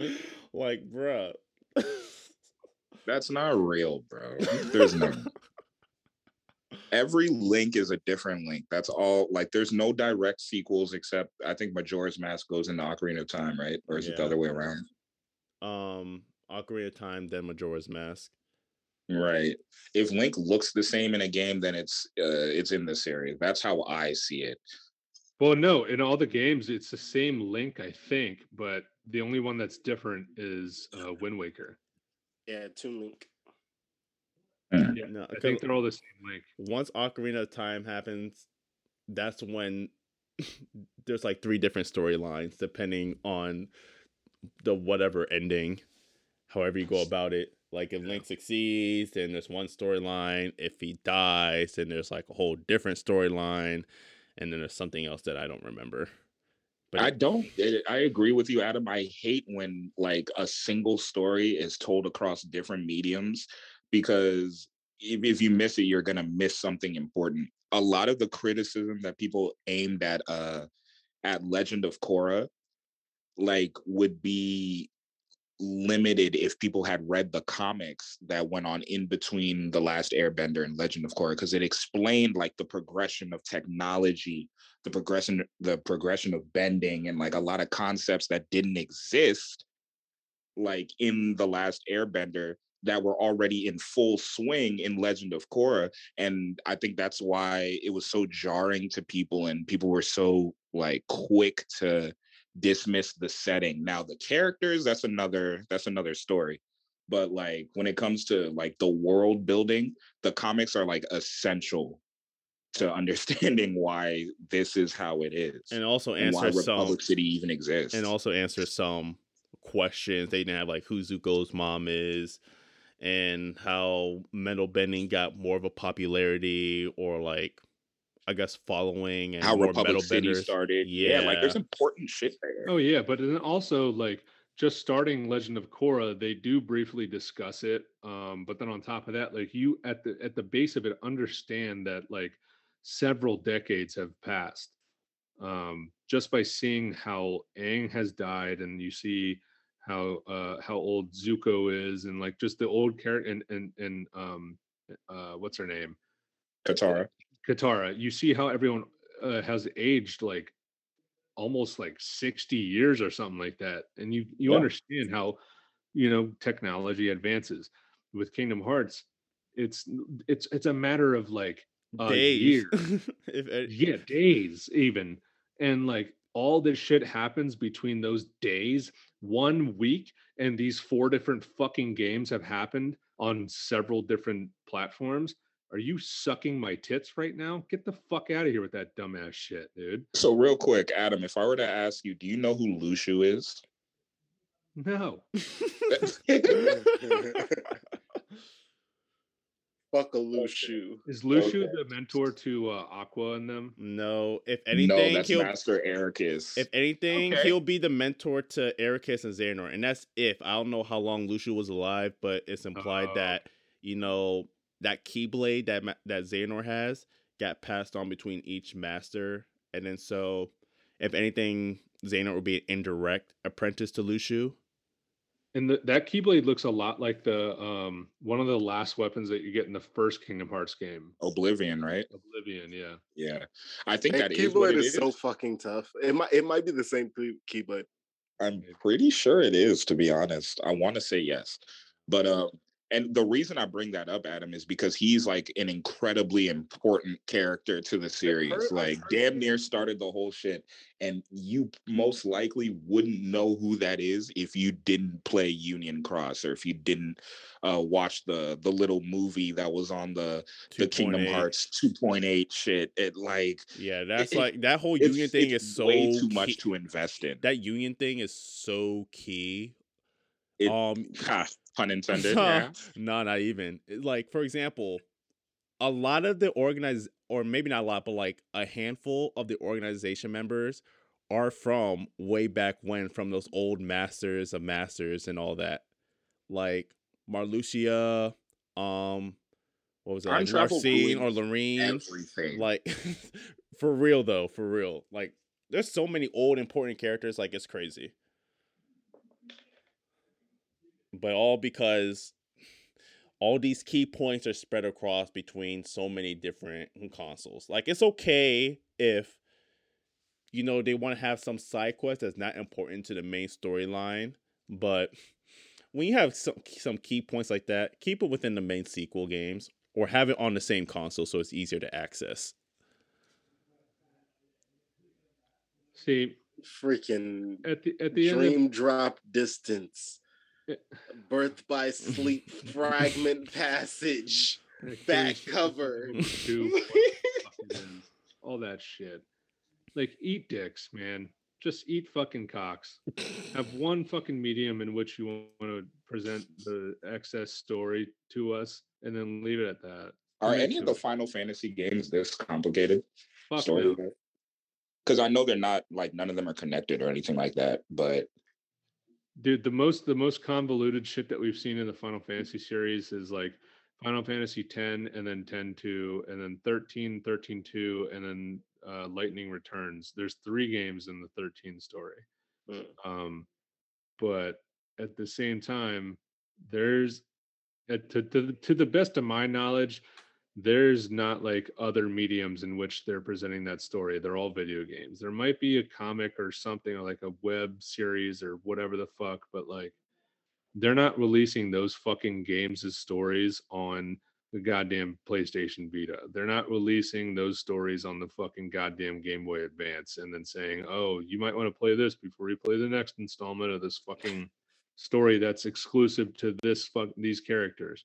like, bruh. that's not real, bro. There's no. Every link is a different link. That's all. Like, there's no direct sequels except I think Majora's Mask goes into Ocarina of Time, right? Or is yeah. it the other way around? Um, Ocarina of Time, then Majora's Mask. Right. If Link looks the same in a game, then it's uh, it's in the series. That's how I see it. Well, no, in all the games, it's the same Link, I think, but the only one that's different is uh, Wind Waker. Yeah, Toon Link. Mm. Yeah, no, I think they're all the same Link. Once Ocarina of Time happens, that's when there's like three different storylines depending on the whatever ending, however you go about it. Like if Link succeeds, then there's one storyline. If he dies, then there's like a whole different storyline, and then there's something else that I don't remember. But I don't. I agree with you, Adam. I hate when like a single story is told across different mediums because if, if you miss it, you're gonna miss something important. A lot of the criticism that people aimed at uh at Legend of Korra like would be limited if people had read the comics that went on in between the last airbender and legend of korra because it explained like the progression of technology the progression the progression of bending and like a lot of concepts that didn't exist like in the last airbender that were already in full swing in legend of korra. And i think that's why it was so jarring to people and people were so like quick to dismiss the setting. Now the characters, that's another that's another story. But like when it comes to like the world building, the comics are like essential to understanding why this is how it is. And also answer and why Republic some, City even exists. And also answer some questions. They didn't have like who Zuko's mom is and how metal bending got more of a popularity or like I guess following and how Republic City benders. started. Yeah. yeah. like there's important shit there. Oh yeah, but then also like just starting Legend of Korra, they do briefly discuss it. Um, but then on top of that, like you at the at the base of it, understand that like several decades have passed. Um, just by seeing how Aang has died, and you see how uh how old Zuko is, and like just the old character and and and um uh what's her name? Katara. Katara, you see how everyone uh, has aged like almost like 60 years or something like that. And you you yeah. understand how you know technology advances. With Kingdom Hearts, it's it's it's a matter of like days. years. if, uh, yeah, days even. And like all this shit happens between those days, one week, and these four different fucking games have happened on several different platforms are you sucking my tits right now? Get the fuck out of here with that dumbass shit, dude. So real quick, Adam, if I were to ask you, do you know who Luxu is? No. Fuck a Luxu. Is Luxu okay. the mentor to uh, Aqua and them? No. If anything, no, that's Master Eraqus. If anything, okay. he'll be the mentor to Eraqus and Xehanort, and that's if I don't know how long Luxu was alive, but it's implied uh, that you know that keyblade that that Xehanort has got passed on between each master, and then so if anything, Xehanort would be an indirect apprentice to Luxu. And the, that keyblade looks a lot like the um one of the last weapons that you get in the first Kingdom Hearts game. Oblivion, right? Oblivion, yeah. Yeah. I think that keyblade is, is, so fucking tough. It might it might be the same keyblade. I'm pretty sure it is, to be honest. I want to say yes. But um and the reason I bring that up, Adam, is because he's like an incredibly important character to the series. like, damn near started the whole shit, and you most likely wouldn't know who that is if you didn't play Union Cross or if you didn't uh, watch the the little movie that was on the the Kingdom 2.8. Hearts 2.8 shit. It like Yeah, that's it- like that whole union thing is so way too key- much to invest in. that union thing is so key. It- um Ha, pun intended. yeah. no, not even. Like, for example, a lot of the organized, or maybe not a lot, but like a handful of the organization members are from way back when, from those old masters of masters and all that. Like Marluxia, um, what was it? Like Larxene or Lorene. Everything. Like for real though, for real. Like there's so many old important characters, like it's crazy. But all because all these key points are spread across between so many different consoles. Like it's okay if you know they want to have some side quest that's not important to the main storyline, but when you have some some key points like that, keep it within the main sequel games or have it on the same console so it's easier to access. See, Freaking at the at the end, of, dream drop distance. Yeah. Birth by sleep fragment passage. Back cover. two, fucking ends, all that shit. Like, eat dicks, man. Just eat fucking cocks. Have one fucking medium in which you want to present the excess story to us, and then leave it at that. Are any of the. Final Fantasy games this complicated? Fuck story no. Because I know they're not like none of them are connected or anything like that. But dude the most the most convoluted shit that we've seen in the final fantasy series is like final fantasy 10 and then 10 2 and then 13 13 2 and then uh lightning returns there's three games in the 13 story Mm. um but at the same time there's to, to, to the best of my knowledge there's not like other mediums in which they're presenting that story they're all video games there might be a comic or something or like a web series or whatever the fuck but like they're not releasing those fucking games as stories on the goddamn PlayStation Vita. They're not releasing those stories on the fucking goddamn Game Boy Advance and then saying, "Oh, you might want to play this before you play the next installment of this fucking story that's exclusive to this fuck these characters."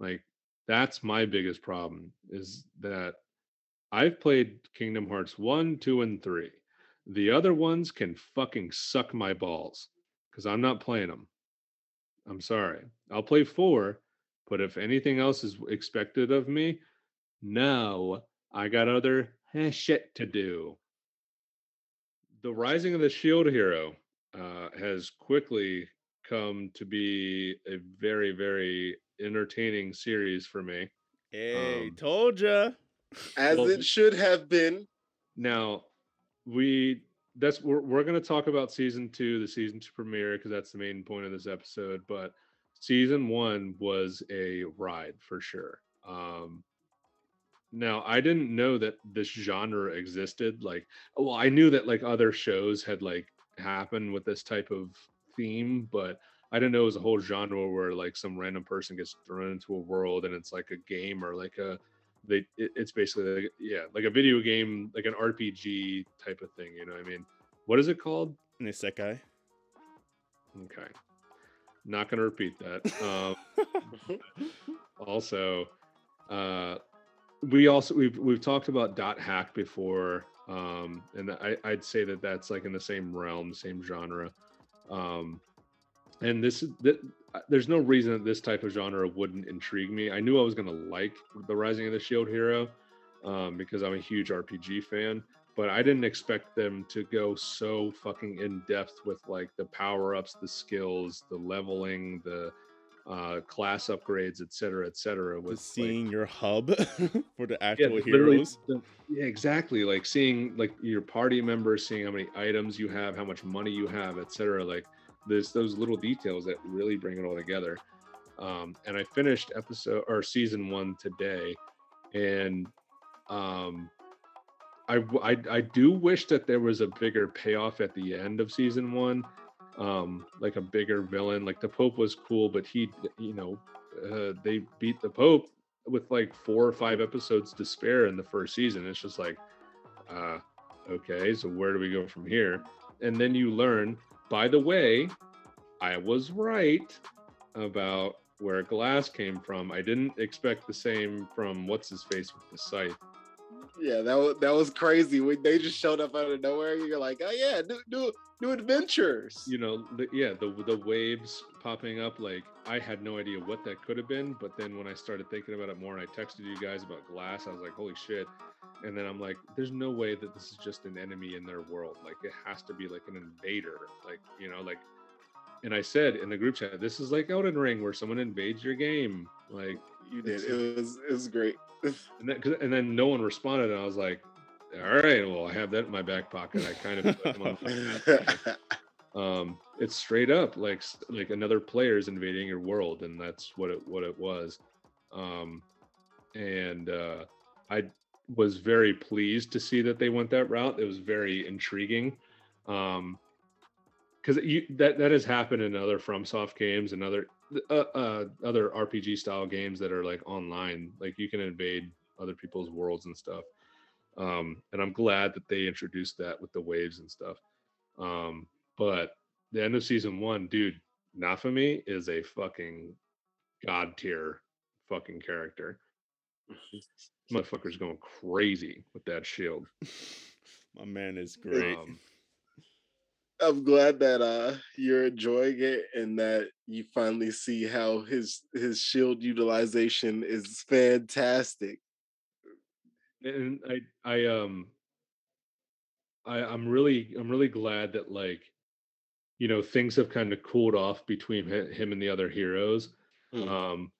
Like that's my biggest problem is that I've played Kingdom Hearts 1, 2 and 3. The other ones can fucking suck my balls cuz I'm not playing them. I'm sorry. I'll play 4, but if anything else is expected of me, no, I got other eh, shit to do. The Rising of the Shield Hero uh, has quickly come to be a very, very entertaining series for me. Hey, Um, told ya. As Well, it should have been. Now, we that's we're we're gonna talk about season two, the season two premiere, because that's the main point of this episode. But season one was a ride for sure. Um now I didn't know that this genre existed. Like, well, I knew that like other shows had like happened with this type of theme, but I didn't know it was a whole genre where like some random person gets thrown into a world and it's like a game or like a they it, it's basically like, yeah like a video game like an rpg type of thing you know what i mean? What is it called? That okay. Not gonna repeat that. Um also uh we also we've we've talked about dot hack before um and i i'd say that that's like in the same realm same genre. Um and this that there's no reason that this type of genre wouldn't intrigue me i knew i was going to like the rising of the shield hero um because i'm a huge rpg fan but i didn't expect them to go so fucking in depth with like the power ups the skills the leveling the uh class upgrades et cetera et cetera With with like, seeing your hub for the actual literally heroes. the- yeah, exactly. Like seeing like your party members, seeing how many items you have, how much money you have, etc. Like those little details that really bring it all together. Um, and I finished episode or season one today, and um, I, I I do wish that there was a bigger payoff at the end of season one, um, like a bigger villain. Like the Pope was cool, but he, you know, uh, they beat the Pope with like four or five episodes to spare in the first season. It's just like, uh, okay, so where do we go from here? And then you learn, by the way, I was right about where glass came from. I didn't expect the same from what's his face with the scythe. Yeah, that was that was crazy when they just showed up out of nowhere. You're like, oh yeah, new new new adventures. You know, the, yeah, the the waves popping up. Like I had no idea what that could have been, but then when I started thinking about it more, and I texted you guys about glass, I was like, holy shit. And then I'm like, there's no way that this is just an enemy in their world. Like it has to be like an invader. Like you know, like and I said in the group chat, this is like Elden Ring where someone invades your game. Like you did. It was it was great. and then, 'cause- and then no one responded, and I was like, all right, well, I have that in my back pocket. I kind of put them on my- um, it's straight up like like another player is invading your world, and that's what it what it was. Um, and uh, I was very pleased to see that they went that route. It was very intriguing. Um, because that that has happened in other FromSoft games and other uh, uh other RPG style games that are like online. Like you can invade other people's worlds and stuff. Um, and I'm glad that they introduced that with the waves and stuff. Um, but the end of season one, dude, Nafami is a fucking god tier fucking character. Motherfucker's going crazy with that shield. My man is great. Um, I'm glad that uh you're enjoying it and that you finally see how his his shield utilization is fantastic. and I I um I I'm really I'm really glad that like you know things have kind of cooled off between him and the other heroes. Mm. Um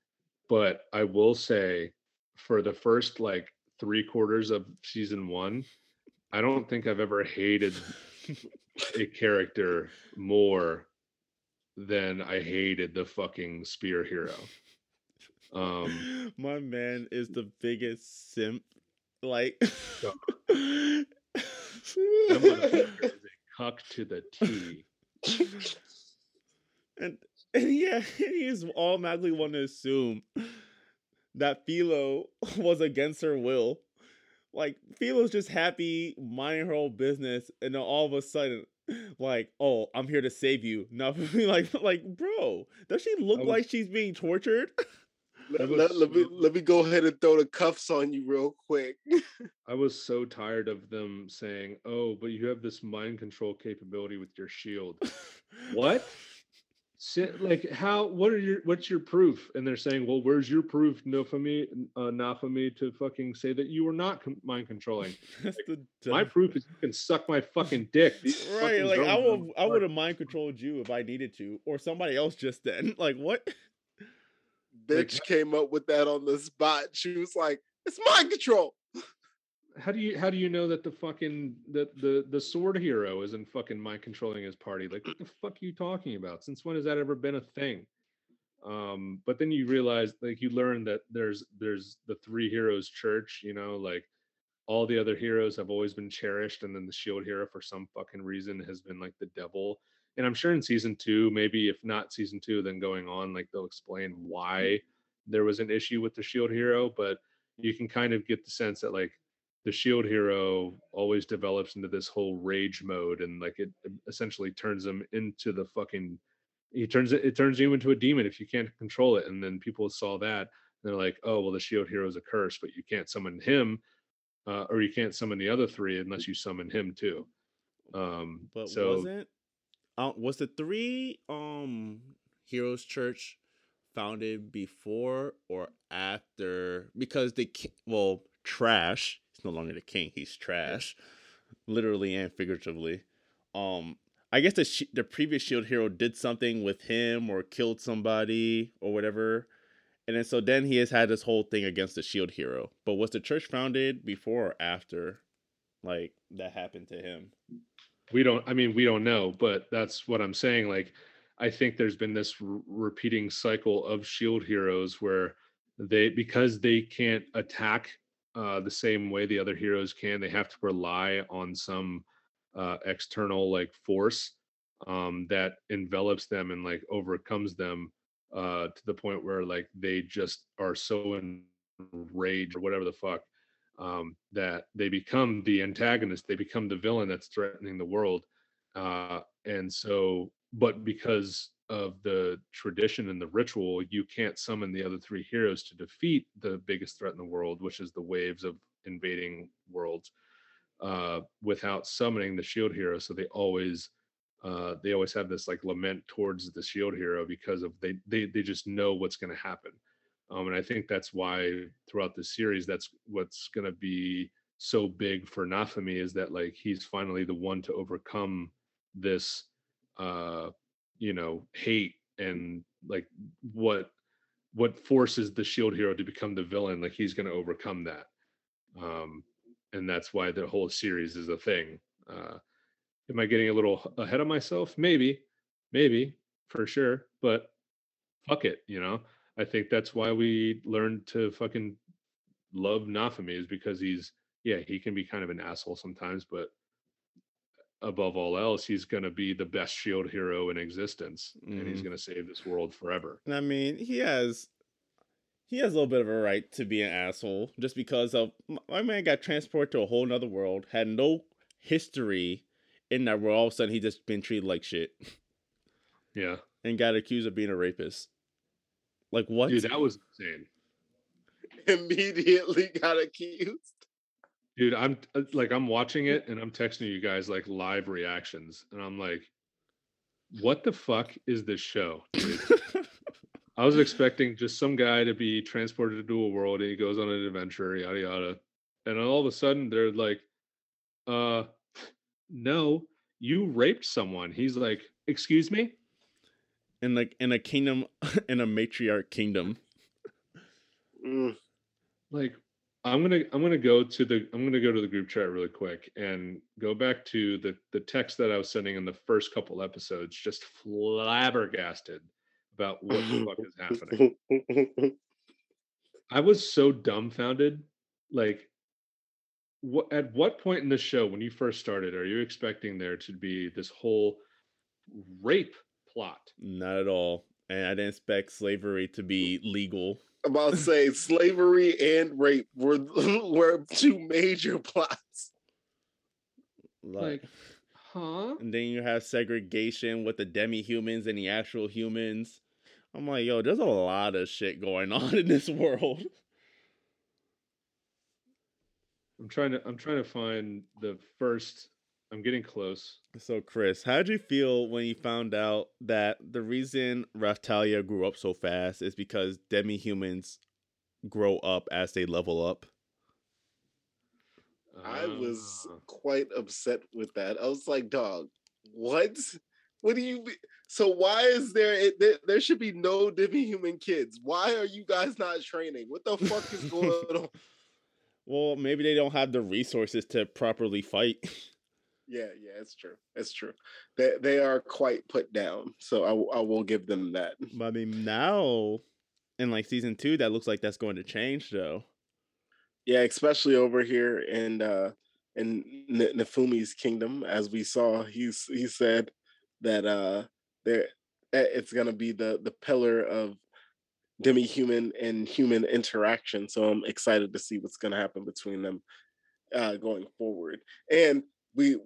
but I will say for the first like 3 quarters of season 1 I don't think I've ever hated a character more than I hated the fucking spear hero. Um My man is the biggest simp. Like, That motherfucker is a cuck to the T. and, and yeah, he is automatically want to assume that Philo was against her will. Like Philo's just happy minding her own business, and then all of a sudden, like, oh, I'm here to save you. Not like, like, bro, does she look was- like she's being tortured? Let, let, let me let me go ahead and throw the cuffs on you real quick. I was so tired of them saying, "Oh, but you have this mind control capability with your shield." What? Si- Like how? What are your? What's your proof? And they're saying, "Well, where's your proof, Nofami, uh, Nafami, to fucking say that you were not con- mind controlling?" That's the My proof is you can suck my fucking dick. These right fucking like i would don't i would have mind controlled you if i needed to or somebody else just then like what Bitch came up with that on the spot. She was like, "It's mind control." How do you how do you know that the fucking that the the sword hero isn't fucking mind controlling his party? Like what the fuck are you talking about? Since when has that ever been a thing? Um, but then you realize like you learn that there's there's the three heroes church, you know, like all the other heroes have always been cherished, and then the shield hero for some fucking reason has been like the devil. And I'm sure in season two, maybe if not season two, then going on, like they'll explain why there was an issue with the shield hero, but you can kind of get the sense that like the shield hero always develops into this whole rage mode and like it essentially turns him into the fucking he turns it it turns you into a demon if you can't control it and then people saw that and they're like oh well the shield hero is a curse but you can't summon him uh, or you can't summon the other three unless you summon him too. Um but so wasn't uh, was the three um heroes church founded before or after because the ki- well trash he's no longer the king he's trash literally and figuratively. Um i guess the sh- the previous shield hero did something with him or killed somebody or whatever and then so then he has had this whole thing against the shield hero. But was the church founded before or after like that happened to him? We don't i mean we don't know but that's what i'm saying like i think there's been this r- repeating cycle of shield heroes where they because they can't attack uh, the same way the other heroes can they have to rely on some uh, external like force um, that envelops them and like overcomes them uh, to the point where like they just are so enraged or whatever the fuck um, that they become the antagonist, they become the villain that's threatening the world, uh, and so but because of the tradition and the ritual, you can't summon the other three heroes to defeat the biggest threat in the world, which is the waves of invading worlds, uh, without summoning the shield hero. So they always uh, they always have this like lament towards the shield hero because of they they they just know what's going to happen. Um, and I think that's why throughout the series, that's what's going to be so big for Naofumi is that like he's finally the one to overcome this uh you know hate and like what what forces the shield hero to become the villain like he's going to overcome that. Um and that's why the whole series is a thing. Uh am i getting a little ahead of myself? Maybe maybe for sure but fuck it you know? I think that's why we learned to fucking love Naofumi is because he's yeah he can be kind of an asshole sometimes but above all else, he's going to be the best shield hero in existence, mm-hmm. and he's mm-hmm. going to save this world forever. And I mean, he has he has a little bit of a right to be an asshole just because of my man got transported to a whole nother world, had no history in that world. All of a sudden, he just been treated like shit. Yeah, and got accused of being a rapist. Like what? Dude, that was insane. Immediately got accused. Dude, I'm uh, like I'm watching it and I'm texting you guys like live reactions, and I'm like, "What the fuck is this show?" I was expecting just some guy to be transported to a world and he goes on an adventure, yada yada, and all of a sudden they're like, "Uh, no, you raped someone." He's like, "Excuse me." In like in a kingdom, in a matriarch kingdom. Mm. Like I'm gonna I'm gonna go to the I'm gonna go to the group chat really quick and go back to the the text that I was sending in the first couple episodes, just flabbergasted about what the fuck is happening. I was so dumbfounded. Like, what at what point in the show when you first started are you expecting there to be this whole rape plot? Not at all. And I didn't expect slavery to be legal I'm about to say slavery and rape were were two major plots. Like, huh? And then you have segregation with the demi humans and the actual humans. I'm like, yo, there's a lot of shit going on in this world. I'm trying to I'm trying to find the first I'm getting close. So, Chris, how did you feel when you found out that the reason Raphtalia grew up so fast is because demi humans grow up as they level up? I was ah. quite upset with that. I was like, dog, what? What do you So why is there, there there should be no demi human kids? Why are you guys not training? What the fuck is going on? Well, maybe they don't have the resources to properly fight. Yeah, yeah, it's true. It's true. They they are quite put down, so I, I will give them that. But I mean, now in like season two, that looks like that's going to change, though. Yeah, especially over here in uh in N- Naofumi's kingdom, as we saw, he's he said that uh there eh, it's gonna be the the pillar of demi-human and human interaction. So I'm excited to see what's gonna happen between them uh going forward. And we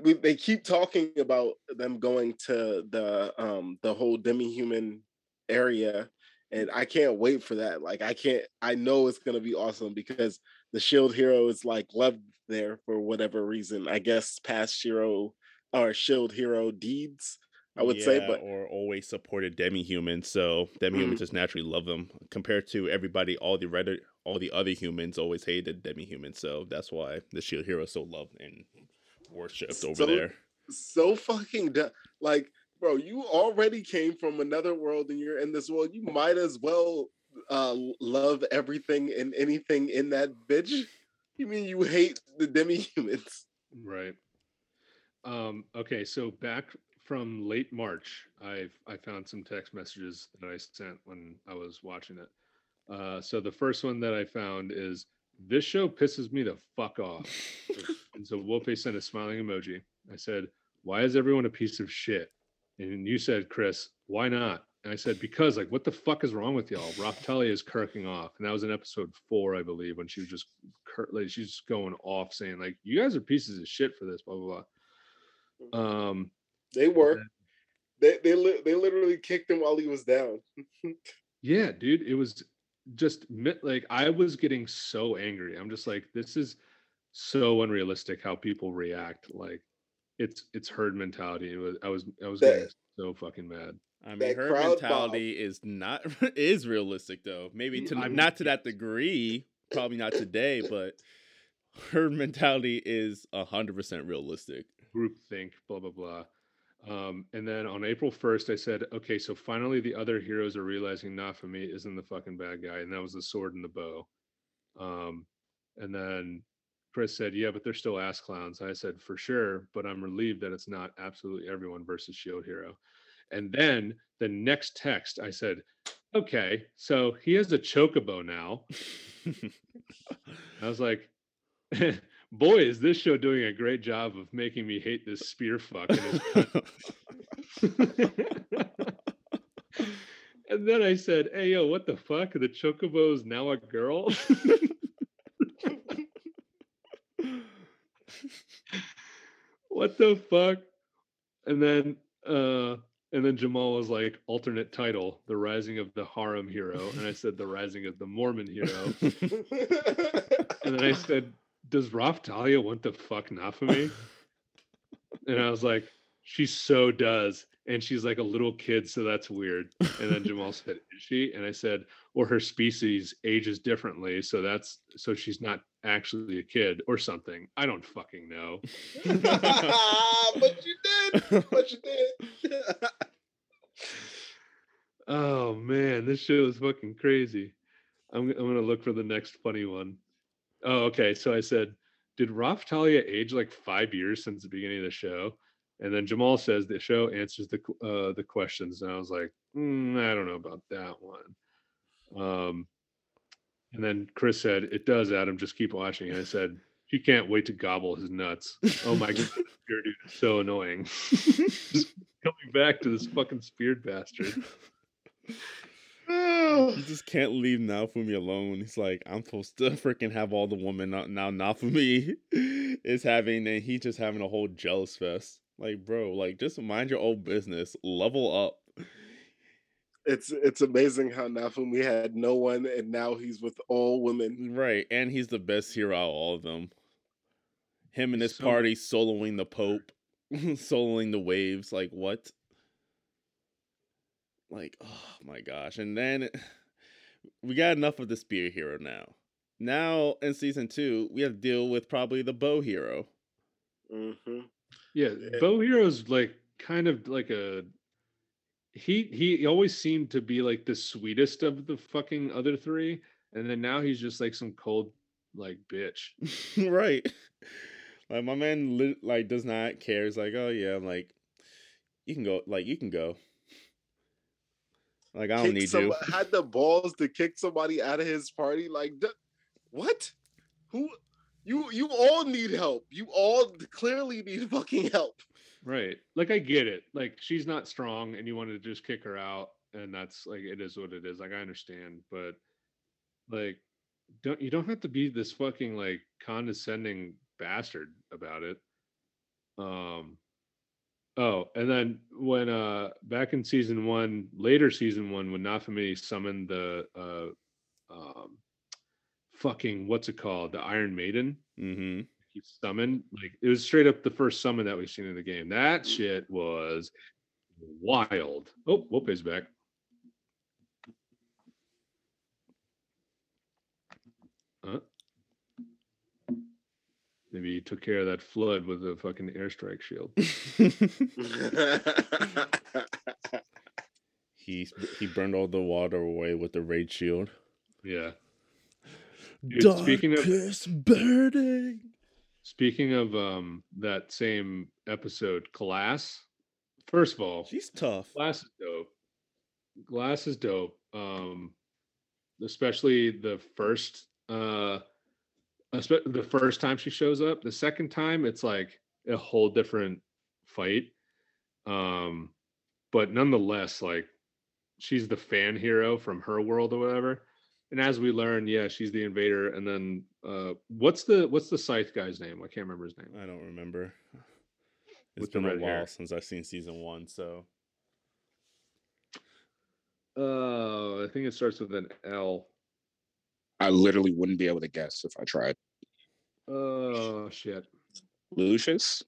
we, they keep talking about them going to the um the whole demi-human area and I can't wait for that. Like I can't I know it's going to be awesome because the shield hero is like loved there for whatever reason. I guess past hero or shield hero deeds I would yeah, say, but or always supported demi-humans, so demi-humans mm-hmm. just naturally love them compared to everybody. All the red, all the other humans always hated demi-humans, so that's why the shield hero is so loved and worshipped over there. So fucking du- like, bro, you already came from another world and you're in this world. You might as well uh love everything and anything in that bitch. You mean you hate the demi-humans? Right. Um, okay, so back from late March, I I found some text messages that I sent when I was watching it. Uh, so the first one that I found is this show pisses me the fuck off. and so Wolpe sent a smiling emoji. I said, Why is everyone a piece of shit? And you said, Chris, why not? And I said, because like, what the fuck is wrong with y'all? Raphtalia is kirking off. And that was in episode four, I believe, when she was just cur- like she's just going off saying, like, you guys are pieces of shit for this, blah blah blah. Um They were. then- They they li- they literally kicked him while he was down. yeah, dude, it was just like I was getting so angry. I'm just like, this is so unrealistic how people react. Like it's it's herd mentality. It was I was I was That- getting so fucking mad. I mean, That her crowd mentality is not is realistic though. Maybe mm, to I'm- not to that degree, probably not today, but her mentality is a hundred percent realistic. group think, blah blah blah. Um, and then on April 1st, I said, okay, so finally the other heroes are realizing Nafumi isn't the fucking bad guy, and that was the sword and the bow. Um, and then Chris said, yeah, but they're still ass clowns. I said, for sure, but I'm relieved that it's not absolutely everyone versus Shield Hero. And then the next text, I said, okay, so he has a chocobo now. I was like, boy, is this show doing a great job of making me hate this spear fuck. And, his cunt." and then I said, hey, yo, what the fuck? The chocobo is now a girl? what the fuck? And then, uh, and then Jamal was like, alternate title, The Rising of the Harem Hero. And I said, The Rising of the Mormon Hero. And then I said, Does Raphtalia want to fuck Nafumi? And I was like, She so does. And she's like a little kid, so that's weird. And then Jamal said, Is she? And I said, Or her species ages differently. So that's so she's not actually a kid or something. I don't fucking know. but you did. But you did. Oh man, this show is fucking crazy. I'm g- I'm gonna look for the next funny one. Oh, okay. So I said, did Raphtalia age like five years since the beginning of the show? And then Jamal says the show answers the uh, the questions, and I was like, "Mm, I don't know about that one. Um, and then Chris said, "It does, Adam. Just keep watching." And I said, "She can't wait to gobble his nuts." Oh my god, spear dude is so annoying. Just coming back to this fucking speared bastard. He just can't leave Nafumi alone. He's like, I'm supposed to freaking have all the women now. Nafumi is having, and he just having a whole jealous fest. Like, bro, like just mind your own business. Level up. It's it's amazing how Nafumi had no one and now he's with all women. Right, and he's the best hero out of all of them. Him and his So- party soloing the Pope, soloing the waves. Like what? Like oh my gosh! And then we got enough of the spear hero now. Now in season two, we have to deal with probably the bow hero. hmm Yeah, Yeah. Bow Hero's like kind of like a he he always seemed to be like the sweetest of the fucking other three, and then now he's just like some cold like bitch. right. Like my man, like does not care. He's like, oh yeah, I'm like, you can go. Like you can go. Like I don't need some- you. Had the balls to kick somebody out of his party. Like d- what? Who? You you all need help. You all clearly need fucking help. Right. Like I get it. Like she's not strong and you wanted to just kick her out and that's like it is what it is. Like I understand, but like don't you don't have to be this fucking like condescending bastard about it. Um Oh, and then when uh back in season 1, later season 1 when Nafumi summoned the uh um fucking what's it called? The Iron Maiden Mm-hmm. he summoned like it was straight up the first summon that we've seen in the game. That shit was wild. Oh, Whoop is back. Maybe he took care of that flood with a fucking airstrike shield. he he burned all the water away with the raid shield. Yeah. Dude, speaking of- Darkest burning. Speaking of um that same episode, Glass. First of all, She's tough. Glass is dope. Glass is dope. Um, especially the first, uh, espe- the first time she shows up. The second time, it's like a whole different fight. Um, but nonetheless, like she's the fan hero from her world or whatever. And as we learn, yeah, she's the invader. And then uh what's the what's the scythe guy's name? I can't remember his name. I don't remember. It's With been a while hair. since I've seen season one, so Uh I think it starts with an L. I literally wouldn't be able to guess if I tried. Oh shit. Lucius,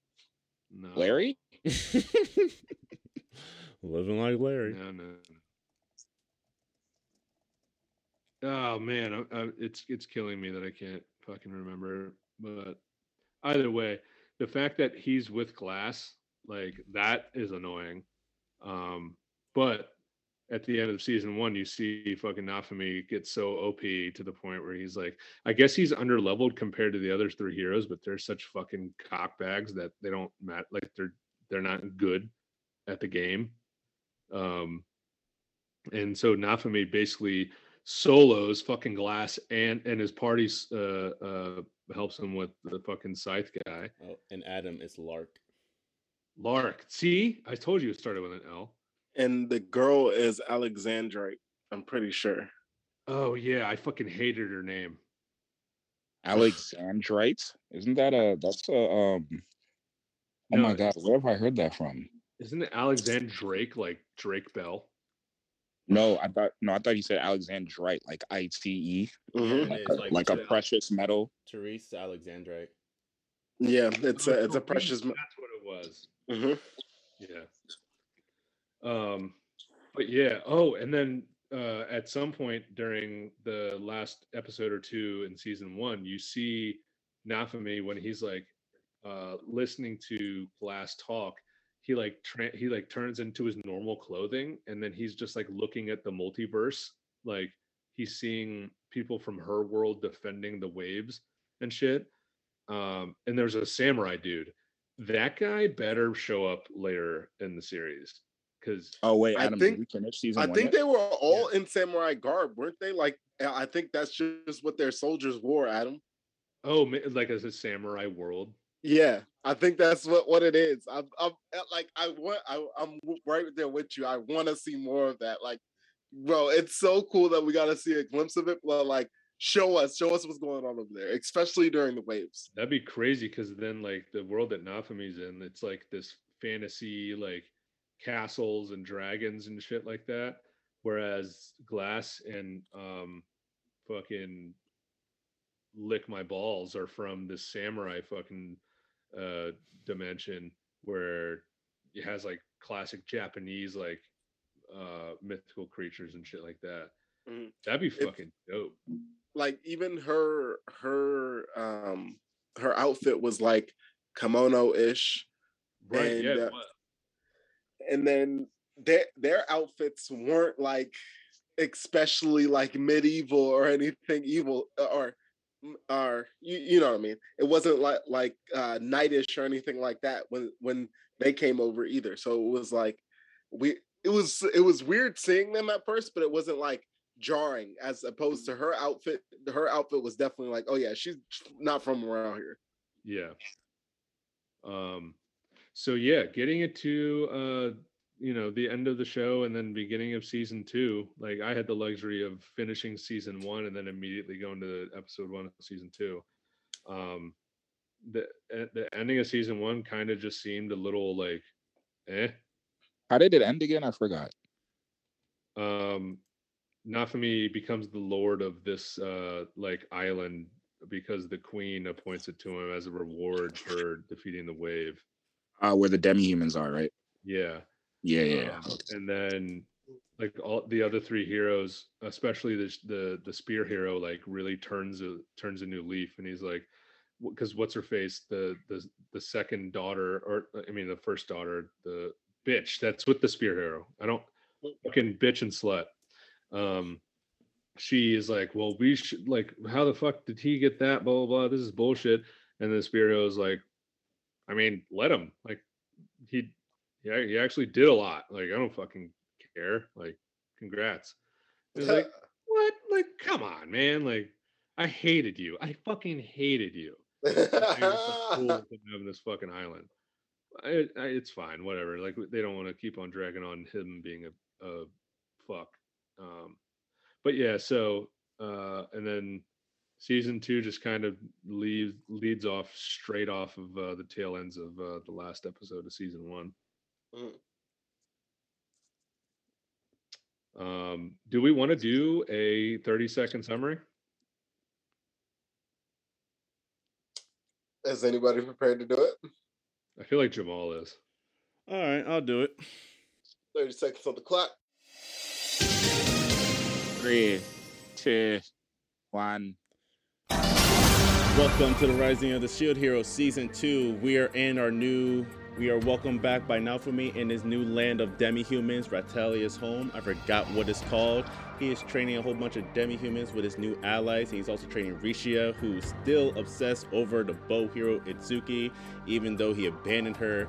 No. Larry. living like Larry. No, no. Oh man, I, I, it's it's killing me that I can't fucking remember. But either way, the fact that he's with Glass, like that, is annoying. Um, but at the end of season one, you see fucking Nafumi get so OP to the point where he's like, I guess he's under leveled compared to the other three heroes, but they're such fucking cockbags that they don't matter. Like they're they're not good at the game. Um, and so Nafumi basically solos fucking glass and and his party uh uh helps him with the fucking scythe guy. Oh, and Adam is L'Arc. L'Arc. See, I told you it started with an L. and the girl is Alexandrite. I'm pretty sure. Oh yeah, I fucking hated her name. Alexandrite. Isn't that a that's a um Oh No, my god, where have I heard that from? Isn't it Alexander Drake like Drake Bell? No, I thought no, I thought you said Alexandrite, like I T E, Mhm. like, a, like- like a Yeah. precious metal. Therese Alexandrite. Yeah, it's a it's Oh, a precious. That's what it was. hmm Yeah. Um, but yeah. Oh, and then uh, at some point during the last episode or two in season one, you see Nafumi when he's like uh, listening to Glass talk. He like tra- he like turns into his normal clothing, and then he's just like looking at the multiverse. Like he's seeing people from her world defending the waves and shit. Um, and there's a samurai dude that guy better show up later in the series because Oh wait, I think- we finish season I one? think yet? they were all in samurai garb, weren't they? Like, I think that's just what their soldiers wore. Adam. oh like as a samurai world Yeah, I think that's what what it is. I'm, I'm uh, like, I want, I, I'm right there with you. I want to see more of that. Like, bro, it's so cool that we got to see a glimpse of it. But like, show us, show us what's going on over there, especially during the waves. that'd be crazy because then like the world that Nafumi's in it's like this fantasy like castles and dragons and shit like that whereas glass and um fucking lick my balls are from this samurai fucking uh dimension where it has like classic japanese like uh mythical creatures and shit like that Mhm. that'd be fucking dope Like, even her, her, um, her outfit was like kimono ish. right And, yeah uh. And then their their outfits weren't like especially like medieval or anything evil uh, or or you, you know what I mean. It wasn't like like uh knightish or anything like that when when they came over either. So it was like we it was it was weird seeing them at first, but it wasn't like jarring as opposed to her outfit. Her outfit was definitely like, oh yeah, she's not from around here. Yeah. Um so yeah, getting it to uh you know the end of the show and then beginning of season 2, like I had the luxury of finishing season 1 and then immediately going to episode 1 of season 2. Um the the ending of season 1 kind of just seemed a little like eh How did it end again? I forgot. um Nafumi becomes the lord of this uh like island because the queen appoints it to him as a reward for defeating the wave. Uh, where the demi-humans are, right? Yeah. Yeah, yeah. Um, and then like all the other three heroes, especially the the the spear hero, like really turns a turns a new leaf, and he's like, because what's her face, the the the second daughter, or I mean the first daughter, the bitch. That's with the spear hero. I don't fucking bitch and slut. Um, she is like, well, we should like, how the fuck did he get that? Blah blah blah. This is bullshit. And the spear hero is like, I mean, let him. Like, he yeah, he actually did a lot. Like, I don't fucking care. Like, congrats. It's like, what? Like, come on, man. Like, I hated you. I fucking hated you. Like, you're so cool with having this fucking island. I, I, it's fine, whatever. Like, they don't want to keep on dragging on him being a, a fuck. Um, but yeah, so uh, and then season two just kind of leads leads off straight off of uh, the tail ends of uh, the last episode of season one. Mm. Um, do we want to do a 30 second summary? Is anybody prepared to do it? I feel like Jamal is. All right, I'll do it. 30 seconds on the clock. Three, two, one. Welcome to the Rising of the Shield Hero Season 2. We are in our new, we are welcomed back by Naofumi in his new land of demi-humans, Ratalia's home. I forgot what it's called. He is training a whole bunch of demi-humans with his new allies. and He's also training Rishia, who's still obsessed over the bow hero Itsuki, even though he abandoned her.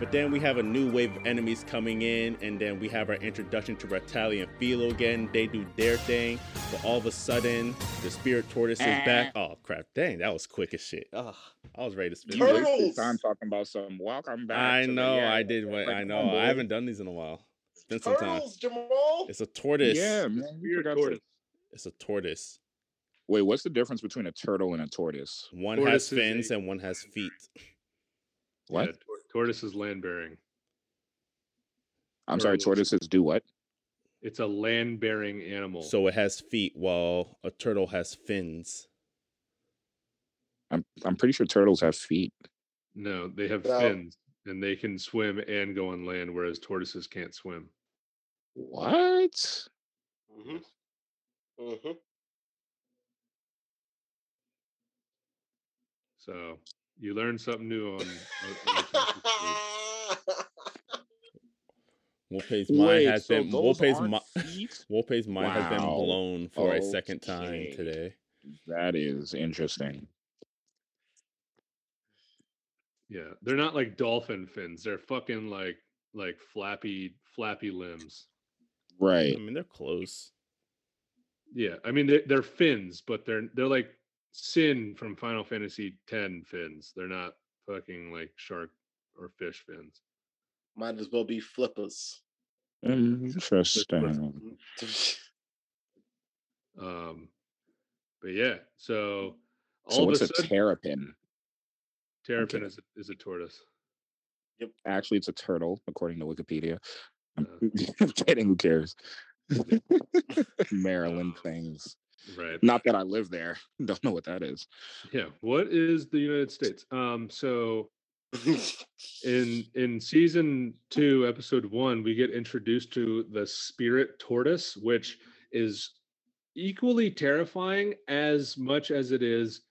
But then we have a new wave of enemies coming in, and then we have our introduction to Ratalia and Philo again. They do their thing, but all of a sudden, the Spirit Tortoise is eh. back. Oh crap! Dang, that was quick as shit. Oh, I was ready to spit. You this. wasted Turtles! time talking about some welcome back. I to the- know, yeah, I did. yeah, What like, I know, on, I haven't done these in a while. It's been some time. Jamal. It's a tortoise. Yeah, man. you Weird tortoise. It's a tortoise. Wait, what's the difference between a turtle and a tortoise? One Tortoise has fins a- and one has feet. What? Yeah, tor- tortoise is land bearing. I'm sorry, tortoises do what? It's a land bearing animal. So it has feet, while a turtle has fins. I'm I'm pretty sure turtles have feet. no, they have No. fins and they can swim and go on land, whereas tortoises can't swim. What? Mm-hmm. Mm-hmm. So you learn something new on. on- on Wolpe's mind has so been those Wolpe's aren't mi- Wolpe's mind has been blown for a oh, second time today. That is interesting. Yeah, they're not like dolphin fins. They're fucking like like flappy flappy limbs. Right. I mean, they're close. Yeah, I mean they're, they're fins, but they're they're like Sin from Final Fantasy X fins. They're not fucking like shark or fish fins. Might as well be flippers. Interesting. Um, but yeah, so all So of what's a a sudden, terrapin? terrapin okay. is a, is a tortoise. Yep. Actually, it's a turtle, according to Wikipedia. I'm Uh. I'm kidding. Who cares? Maryland Um, things. Right. Not that I live there. Don't know what that is. Yeah. What is the United States? Um. So in in season two, episode one, we get introduced to the spirit tortoise, which is equally terrifying as much as it is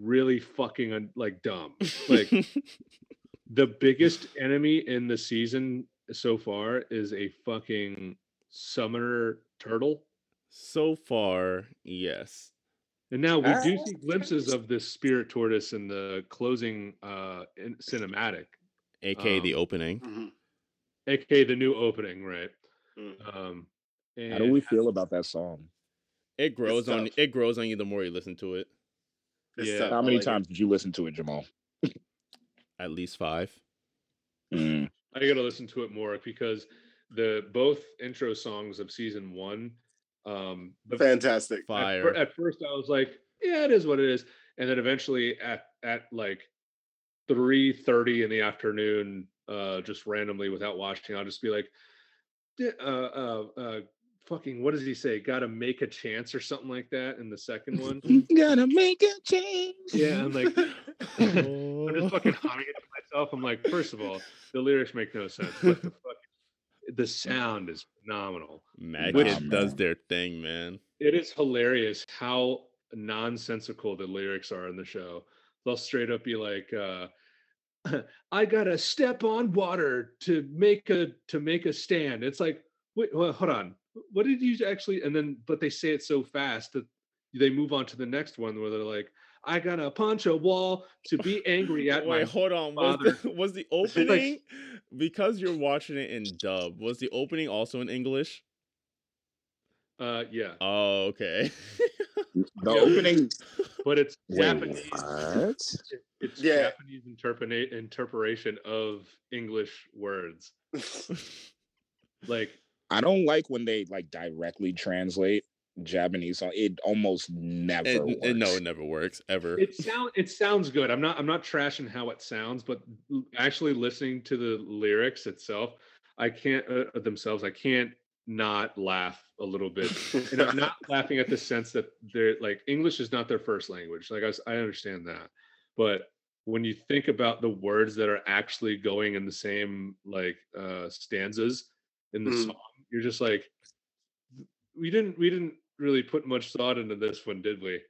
really fucking un- like dumb. Like the biggest enemy in the season so far is a fucking summoner turtle. So far, yes. And now we do see glimpses of this spirit tortoise in the closing uh in cinematic, aka the Um, opening. Mhm. aka the new opening, right? Mm. Um How do we feel about that song? It grows on it grows on you the more you listen to it. It's Yeah. tough. How many like it. times did you listen to it, Jamal? At least five. Mm, I gotta listen to it more because the both intro songs of season one, um Fantastic. Fire. at first I was like, yeah, it is what it is. And then eventually at at like three thirty in the afternoon, uh just randomly without watching, I'll just be like, uh uh uh fucking what does he say? Gotta make a chance or something like that in the second one. Gotta make a change. Yeah, I'm like I'm just fucking humming it to myself. I'm like, first of all, the lyrics make no sense. But the fuck the sound is phenomenal. Which- does their thing, man. It is hilarious how nonsensical the lyrics are in the show. They'll straight up be like, uh, "I gotta step on water to make a to make a stand." It's like, wait, well, hold on. What did you actually? And then, but they say it so fast that they move on to the next one where they're like, "I gotta punch a wall to be angry at Wait, my." hold on. Was the, was the Like- opening because you're watching it in dub? Was the opening also in English? Uh, yeah, Oh, okay. The opening. but it's Wait, Japanese. what? It's Yeah. Japanese interpreta- interpretation of English words. Like I don't like when they like directly translate Japanese song. It almost never It, works. it- no, it never works ever. It sound it sounds good. I'm not I'm not trashing how it sounds, but actually listening to the lyrics itself, I can't uh, themselves. I can't not laugh a little bit. and I'm not laughing at the sense that they're like English is not their first language. Like I, was, I understand that, but when you think about the words that are actually going in the same like uh stanzas in the Mm. song, you're just like, we didn't we didn't really put much thought into this one, did we?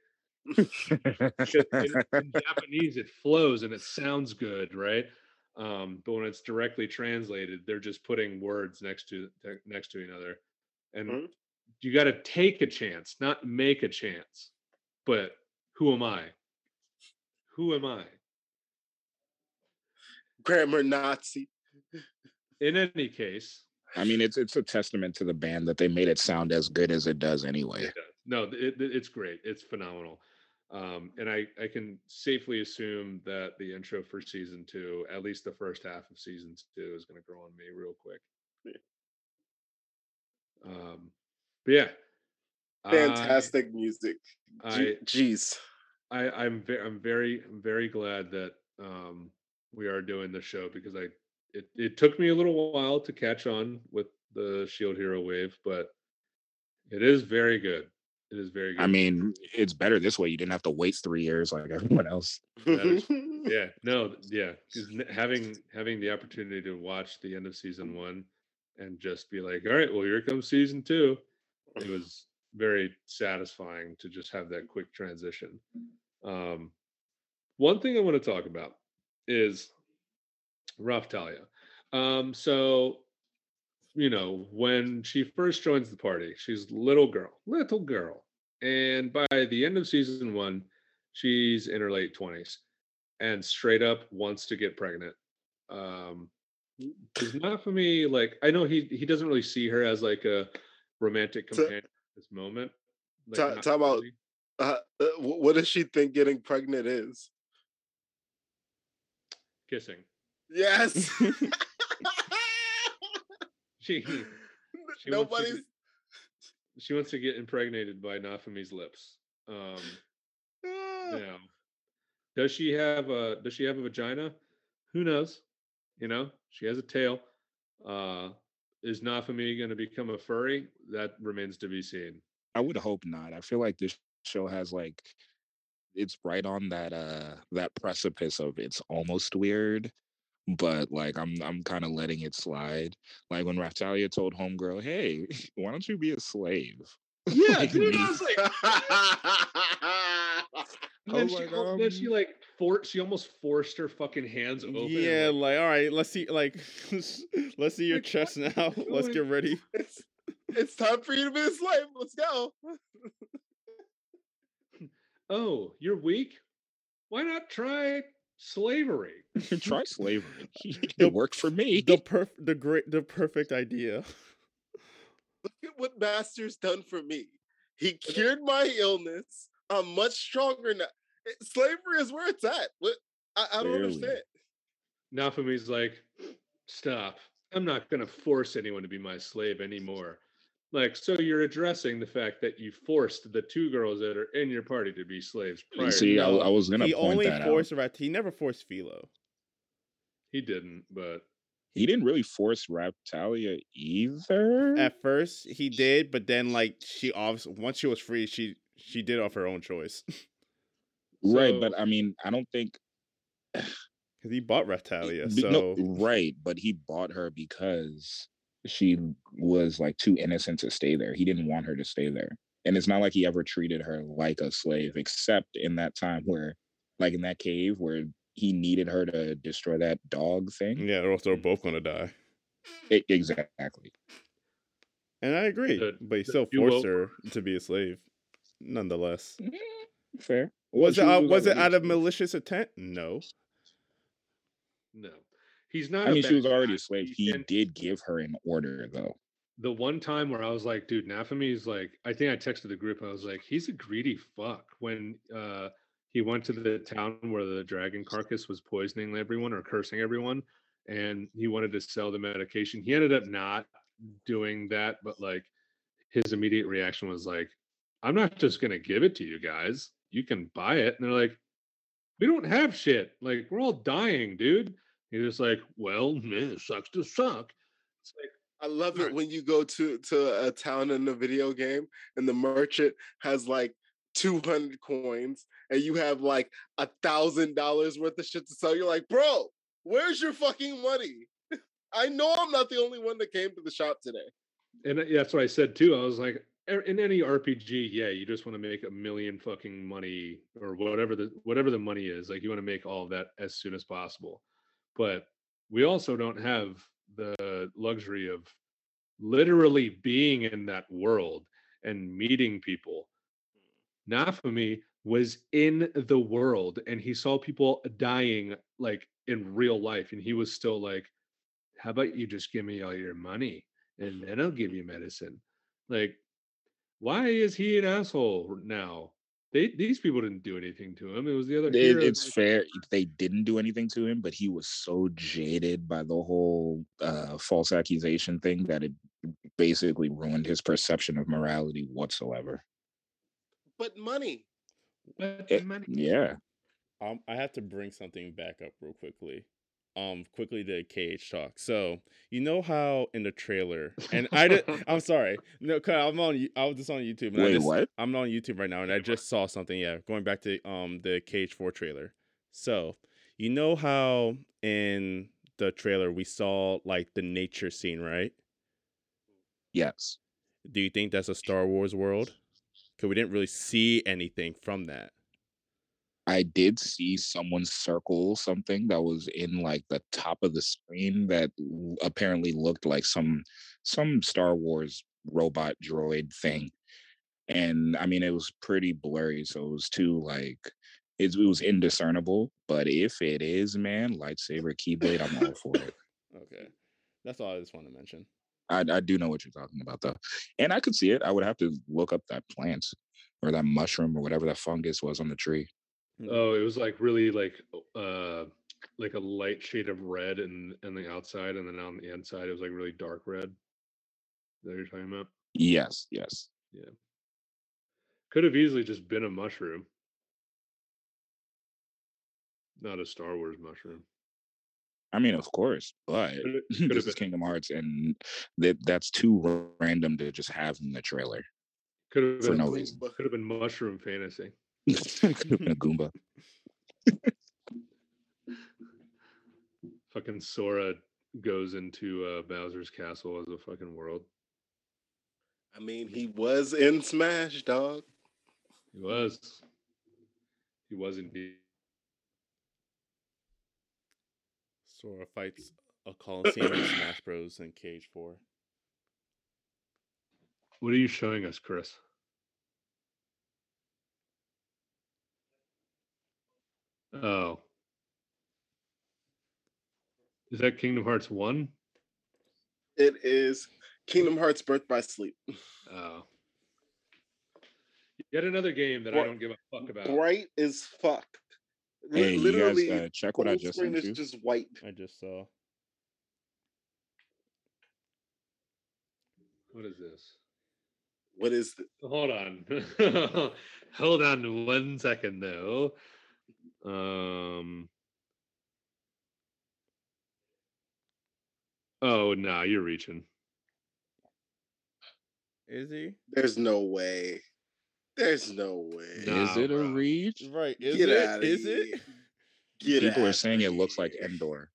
In, in Japanese it flows and it sounds good, right? Um, but when it's directly translated, they're just putting words next to next to another, other, and Mhm. you got to take a chance, not make a chance. But who am I? Who am I? Grammar Nazi. In any case, I mean, it's it's a testament to the band that they made it sound as good as it does anyway. It does. No, it, it- it's great. It's phenomenal. Um, and I, I can safely assume that the intro for season two, at least the first half of season two, is going to grow on me real quick. Um, but yeah, I- Fantastic music. I, G- Jeez. I, I'm very, I'm very, I'm very glad that um, we are doing the show because I, it, it took me a little while to catch on with the Shield Hero wave, but it is very good. It is very good. I mean, it's better this way. You didn't have to wait three years like everyone else. Is- yeah no yeah having having the opportunity to watch the end of season one and just be like all right well here comes season two it was very satisfying to just have that quick transition um one thing i want to talk about is Raphtalia. Um, so you know, when she first joins the party, she's little girl, little girl. And by the end of season one, she's in her late 20s and straight up wants to get pregnant. Um is not for me like I know he he doesn't really see her as like a romantic So- companion at this moment. Like, Ta- not talk about-. Uh, uh, what does she think getting pregnant is? kissing. Yes. She she wants to get- she wants to get impregnated by Nafumi's lips. Um Ah. Now, does she have a does she have a vagina? Who knows? You know, she has a tail. Uh is Nafumi going to become a furry? That remains to be seen. I would hope not. I feel like this show has like it's right on that uh that precipice of it's almost weird, but like I'm I'm kind of letting it slide. Like when Raphtalia told Homegirl, "Hey, why don't you be a slave?" Yeah, Like, dude. I was like, and then, was she, then she um, like for she almost forced her fucking hands open. Yeah, like, like all right, let's see, like let's see your Like, chest now. Let's get ready. it's, it's time for you to be a slave. Let's go. oh, you're weak. Why not try slavery? Try slavery. The- it worked for me. The perf, the great, the perfect idea. Look at what Master's done for me. He cured my illness. I'm much stronger now. It- Slavery is where it's at. What? I, I don't Clearly. understand. Nafumi's like, stop. I'm not going to force anyone to be my slave anymore. Like, so you're addressing the fact that you forced the two girls that are in your party to be slaves prior. See, I, to I was gonna He point only that out. forced Rat. He never forced Philo. He didn't, but He didn't really force Raptalia either. At first, he did, but then like she obviously once she was free, she she did it of her own choice right, but I mean, I don't think because he bought Raptalia. So no, right, but he bought her because she was like too innocent to stay there. He didn't want her to stay there. And it's not like he ever treated her like a slave, except in that time where, like in that cave where he needed her to destroy that dog thing. yeah, or else they're both gonna die. E- exactly. And I agree, The- but he still duo- forced her to be a slave, nonetheless. Mm, Fair. Was she it out, was it out of malicious intent? No. no. He's not. I mean, she was already guy. a slave. He- and did give her an order, though. The one time where I was like, dude, Nafumi's like, I think I texted the group. I was like, he's a greedy fuck. When uh he went to the town where the dragon carcass was poisoning everyone or cursing everyone, and he wanted to sell the medication. He ended up not doing that, but like his immediate reaction was like, I'm not just gonna give it to you guys. You can buy it. And they're like, we don't have shit. Like, we're all dying, dude. He's just like, well, man, it sucks to suck. It's like, I love it when you go to to a town in a video game and the merchant has like 200 coins and you have like a thousand dollars worth of shit to sell. You're like, bro, where's your fucking money? I know I'm not the only one that came to the shop today. and uh, that's what I said too. I was like, "Er- in any RPG, yeah, you just want to make a million fucking money or whatever the whatever the money is. Like you want to make all of that as soon as possible. But we also don't have the luxury of literally being in that world and meeting people. Naofumi was in the world and he saw people dying like in real life and he was still like how about you just give me all your money and then I'll give you medicine. Like, why is he an asshole now? They these people didn't do anything to him. It was the other. It, it's like- fair they didn't do anything to him, but he was so jaded by the whole uh, false accusation thing that it basically ruined his perception of morality whatsoever. But money. But It- money- yeah, Um, I have to bring something back up real quickly. Um, quickly to KH talk. So you know how in the trailer, and I did. I'm sorry, no, cause I'm on. I was just on YouTube. And I Wait, just, what? I'm on YouTube right now, and I just saw something. Yeah, going back to um the KH4 trailer. So you know how in the trailer we saw like the nature scene, right? yes. Do you think that's a Star Wars world? Because we didn't really see anything from that. I did see someone circle something that was in like the top of the screen that apparently looked like some some Star Wars robot droid thing. And I mean it was pretty blurry, so it was too like it, it was indiscernible. But if it is, man, lightsaber keyblade, I'm all for it. Okay, that's all I just want to mention. I, I do know what you're talking about though. And I could see it. I would have to look up that plant or that mushroom or whatever that fungus was on the tree. Oh, it was like really like uh like a light shade of red and and the outside, and then on the inside it was like really dark red. Is that what you're talking about? Yes, yes. Yeah. Could have easily just been a mushroom. Not a Star Wars mushroom. I mean, of course, but Could've- could've this is. Kingdom Hearts, and that that's too random to just have in the trailer. Could have For been no reason. Could have been mushroom fantasy. Could have been a Goomba. Fucking Sora goes into uh, Bowser's castle as a fucking world. I mean, he was in Smash, dog. He was. He was indeed. Sora fights a Coliseum in Smash Bros. and KH4. What are you showing us, Chris? Oh. Is that Kingdom Hearts 1? It is Kingdom Hearts Birth by Sleep. Oh. Yet another game that I don't give a fuck about. Bright as fuck. Li- Hey, you guys Literally, uh, check what I whole just screen sent is just white. I just saw. What is this? What is the, Hold on. Hold on one second though. Um Oh no, you're reaching. Is he? There's no way. There's no way. Nah, is it a reach? Right. Is Get it? Is here. it? Get People are outta saying it looks like. Endor.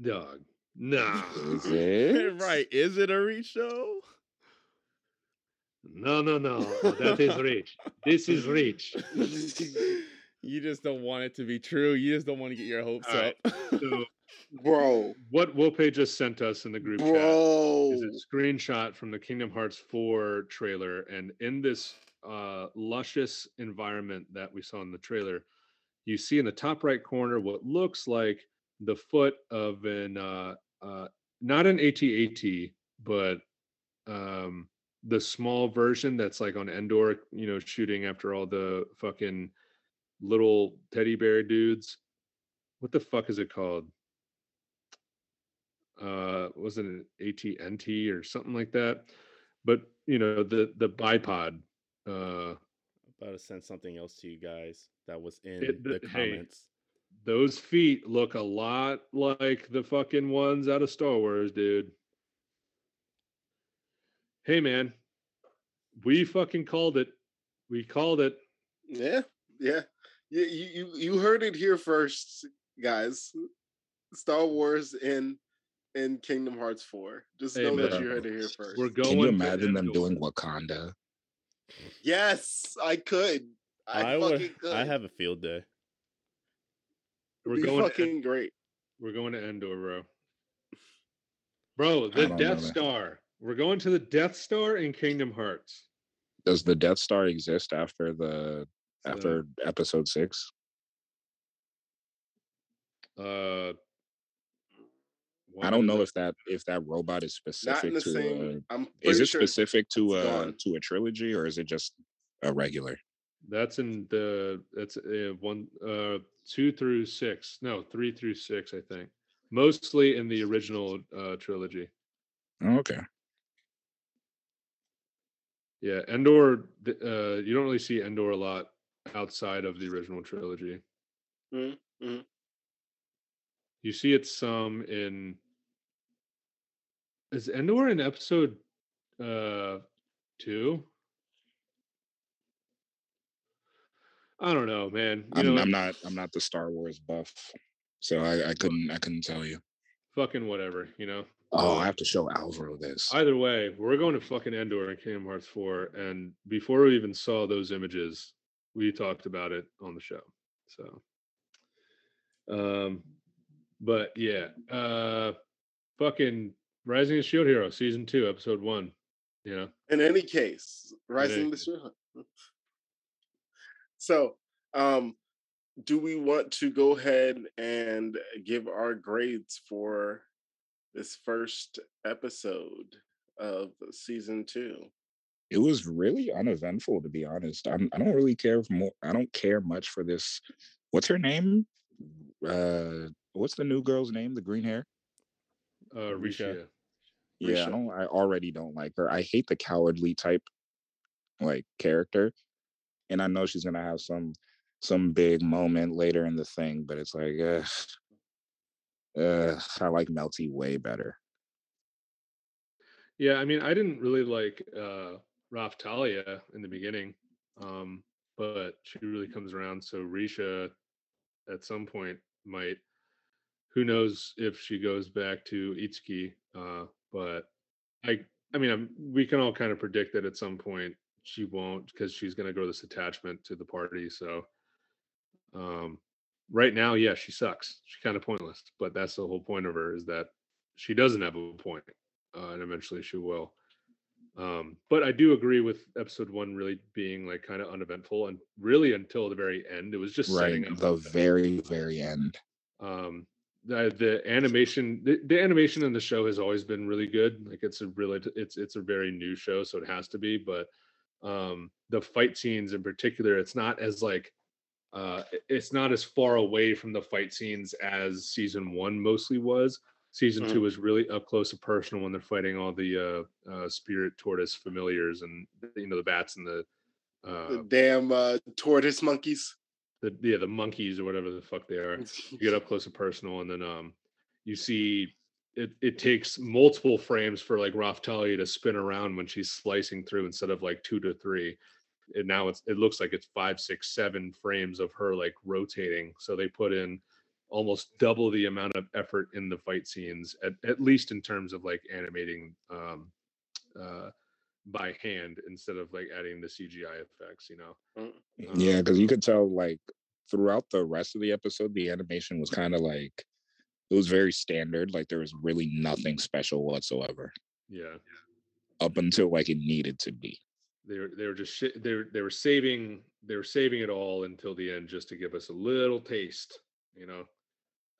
Dog. Nah. Is it? right. Is it a reach show? No, no, no. That is reach. This is reach. you just don't want it to be true. You just don't want to get your hopes All right. up. So Bro, what Wope just sent us in the group chat is a screenshot from the Kingdom Hearts 4 trailer. And in this uh, luscious environment that we saw in the trailer, you see in the top right corner what looks like the foot of an, uh, uh, not an AT-AT, but um, the small version that's like on Endor, you know, shooting after all the fucking little teddy bear dudes. What the fuck is it called? uh wasn't it AT&T or something like that. But you know, the the bipod uh about to send something else to you guys that was in It- the, the- hey, comments. those feet look a lot like the fucking ones out of Star Wars, dude. Hey man, we fucking called it. We called it. Yeah, yeah. You you you- you heard it here first, guys. Star Wars in in Kingdom Hearts 4. Just Hey, know that you heard it here first. We're going. Can you imagine them doing Wakanda? yes, I could. I, I would. fucking could. I have a field day. We're It'd be going. To, fucking great. we're going to Endor, bro. Bro, the Death. Star. We're going to the Death Star in Kingdom Hearts. Does the Death Star exist after the So, after episode six? uh, I don't know if that if that robot is specific to same. uh, I'm is it sure specific to it's uh gone. to a trilogy or is it just a regular? That's in the that's uh, one uh two through six. No, three through six, I think. Mostly in the original uh trilogy. Oh, okay. Yeah, Endor. Uh, you don't really see Endor a lot outside of the original trilogy. Mhm, mhm. You see it some in. Is Endor in episode uh two? I don't know, man. You I'm, know, I'm not I'm not the Star Wars buff, so I, I couldn't I couldn't tell you. fucking whatever. You know. Oh, I have to show Alvaro this. Either way, we're going to fucking Endor in Kingdom Hearts 4. And before we even saw those images, we talked about it on the show. So um but yeah, uh fucking Rising of Shield Hero, season two, episode one. You know? In any case, rising any the shield. So, um, do we want to go ahead and give our grades for this first episode of season two? It was really uneventful to be honest. I'm, I don't really care more. I don't care much for this. What's her name? Uh, what's the new girl's name? The green hair. Uh Risha. Risha. Yeah, Risha. I don't. I already don't like her. I hate the cowardly type, like character, and I know she's gonna have some some big moment later in the thing, but it's like, uh, uh, I like Melty way better. Yeah, I mean, I didn't really like uh Raphtalia in the beginning. Um, but she really comes around. So Risha at some point might who knows if she goes back to Itsuki. Uh, but I I mean I'm, we can all kind of predict that at some point she won't because she's gonna grow this attachment to the party. So um right now, yeah, she sucks. She's kind of pointless, but that's the whole point of her is that she doesn't have a point uh, and eventually she will. Um, but I do agree with episode one really being like kind of uneventful and really until the very end, it was just Right, the very very end. um the the animation the, the animation in the show has always been really good like it's a really it's it's a very new show so it has to be but um the fight scenes in particular it's not as like uh it's not as far away from the fight scenes as season one mostly was season Mhm. two was really up close and personal when they're fighting all the uh, uh spirit tortoise familiars and you know the bats and the uh the damn uh, tortoise monkeys. the yeah the monkeys or whatever the fuck they are you get up close and personal and then um you see it it takes multiple frames for like Raphtalia to spin around when she's slicing through instead of like two to three and now it's it looks like it's five six seven frames of her like rotating so they put in almost double the amount of effort in the fight scenes at, at least in terms of like animating um uh by hand instead of like adding the CGI effects you know Mm. Yeah, Um, because you could tell like throughout the rest of the episode, the animation was kind of like it was very standard. Like there was really nothing special whatsoever yeah up until like it needed to be. they were they were just shi they were they were saving they were saving it all until the end just to give us a little taste, you know,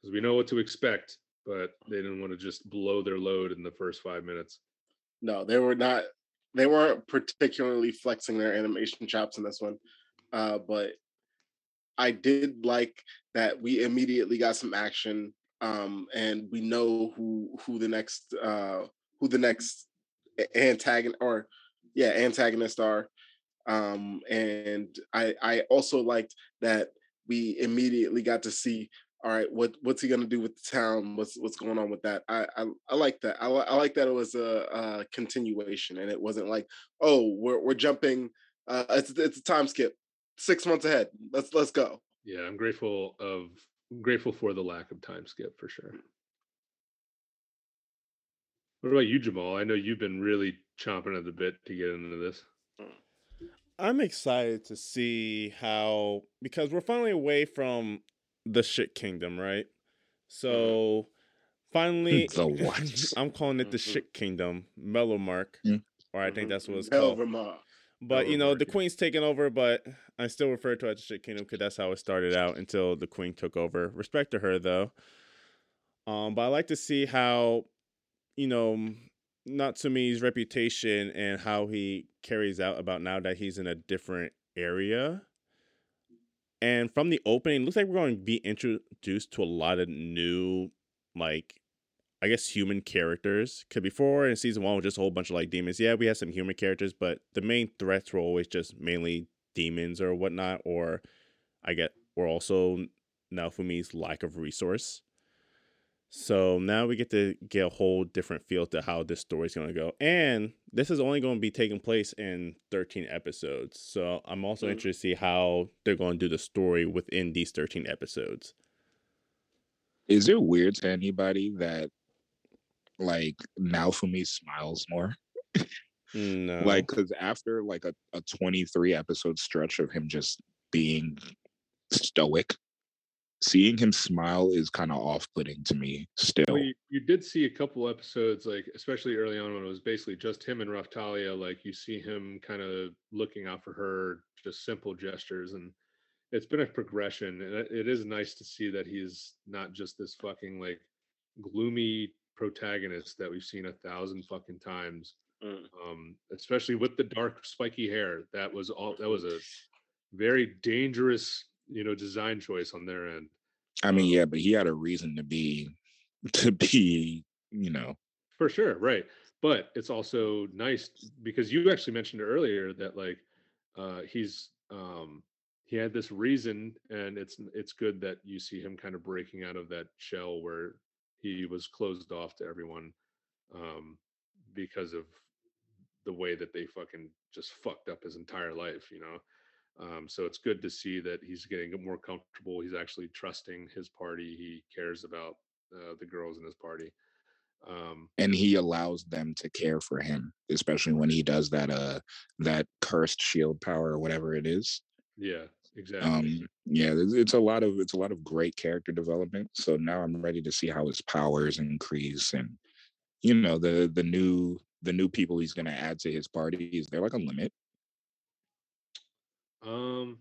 because we know what to expect, but they didn't want to just blow their load in the first five minutes. No, they were not. They weren't particularly flexing their animation chops in this one, uh, but I did like that we immediately got some action um, and we know who who the next uh, who the next antagonist or yeah antagonist are. Um, and I I also liked that we immediately got to see all right what what's he gonna do with the town? What's what's going on with that? I i, I like that. I, I like that it was a, a continuation and it wasn't like oh we're, we're jumping uh it's it's a time skip. Six months ahead. Let's let's go. Yeah, I'm grateful of grateful for the lack of time skip for sure. What about you, Jamal? I know you've been really chomping at the bit to get into this. I'm excited to see how because we're finally away from the shit kingdom, right? So finally, The what? I'm calling it the Mhm. shit kingdom, Melromarc, Mm. or I think Mhm. that's what it's called. Vermont. But you know, the queen's taken over, but I still refer to it as the shit kingdom because that's how it started out until the queen took over. Respect to her though. Um, but I like to see how, you know, Naofumi's reputation and how he carries out about now that he's in a different area. And from the opening, looks like we're going to be introduced to a lot of new, like, I guess human characters. Cause before in season one was just a whole bunch of like demons. Yeah, we had some human characters, but the main threats were always just mainly demons or whatnot. Or I get, or also Naofumi's lack of resource. So now we get to get a whole different feel to how this story's going to go. And this is only going to be taking place in 13 episodes. So I'm also Mm. interested to see how they're going to do the story within these 13 episodes. Is it weird to anybody that like Naofumi smiles more? No. Like, because after like a, a 23 episode stretch of him just being stoic, seeing him smile is kind of off putting to me still. You did see a couple episodes, like especially early on when it was basically just him and Raphtalia. Like you see him kind of looking out for her, just simple gestures, and it's been a progression. And it, it is nice to see that he's not just this fucking like gloomy protagonist that we've seen a thousand fucking times. Mm. Um, especially with the dark spiky hair. That was all. That was a very dangerous, you know, design choice on their end. I mean, yeah, but he had a reason to be, to be, you know, For sure, right. But it's also nice because you actually mentioned earlier that like uh he's um he had this reason and it's it's good that you see him kind of breaking out of that shell where he was closed off to everyone um because of the way that they fucking just fucked up his entire life, you know. Um, so it's good to see that he's getting more comfortable. He's actually trusting his party. He cares about uh, the girls in his party. Um, and he allows them to care for him, especially when he does that, uh, that cursed shield power or whatever it is. yeah, exactly. um yeah it's a lot of it's a lot of great character development so now i'm ready to see how his powers increase and you know the the new the new people he's going to add to his party is there like a limit um,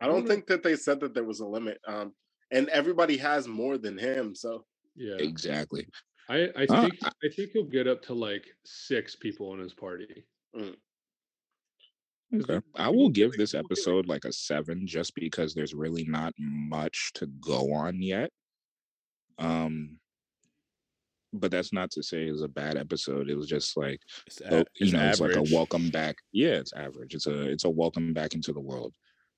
I don't think that they said that there was a limit. Um, and everybody has more than him. So yeah, exactly I I Uh, think I think he'll get up to like six people in his party. okay i will will give this we'll get, like- episode like a seven just because there's really not much to go on yet um but that's not to say it was a bad episode it was just like it's, a- you know it's like a welcome back yeah it's average it's a it's a welcome back into the world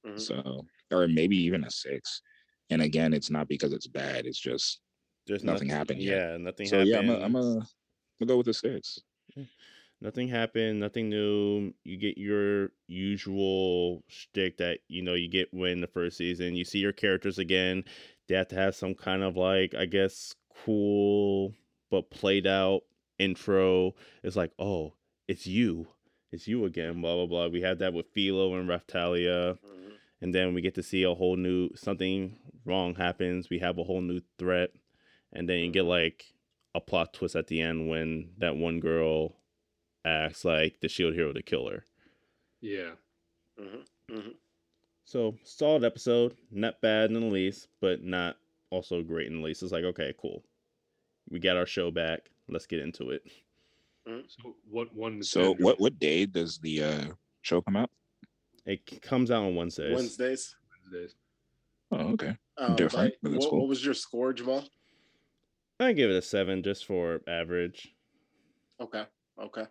mhm. So, or maybe even a six. And again, it's not because it's bad. It's just There's nothing happened yet. Yeah, nothing so. happened. Yeah, I'm a, I'm a, gonna go with a six. Nothing happened, nothing new. You get your usual shtick that you know you get when the first season. You see your characters again. They have to have some kind of like, I guess, cool but played out intro. is like, oh, it's you. It's you again, blah blah blah. We had that with Filo and Raphtalia. Mhm. And then we get to see a whole new something wrong happens. We have a whole new threat. And then you get like a plot twist at the end when that one girl acts like the shield hero to kill her. Yeah, Mhm. Mhm. So solid episode, not bad in the least, but not also great in the least. It's like okay, cool. We got our show back. Let's get into it. so what one? So, what what day does the uh show come out? It comes out on Wednesdays. Wednesdays. Wednesdays? Oh, okay. Um, Different, but but what, cool. what was your score, Jamal? I give it a seven just for average. Okay, okay.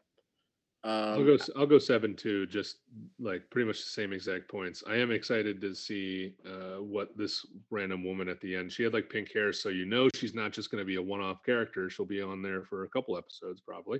I'll Um, go. s- I'll go seven two. Just like pretty much the same exact points. I am excited to see uh, what this random woman at the end. She had like pink hair, so you know she's not just going to be a one-off character. She'll be on there for a couple episodes probably,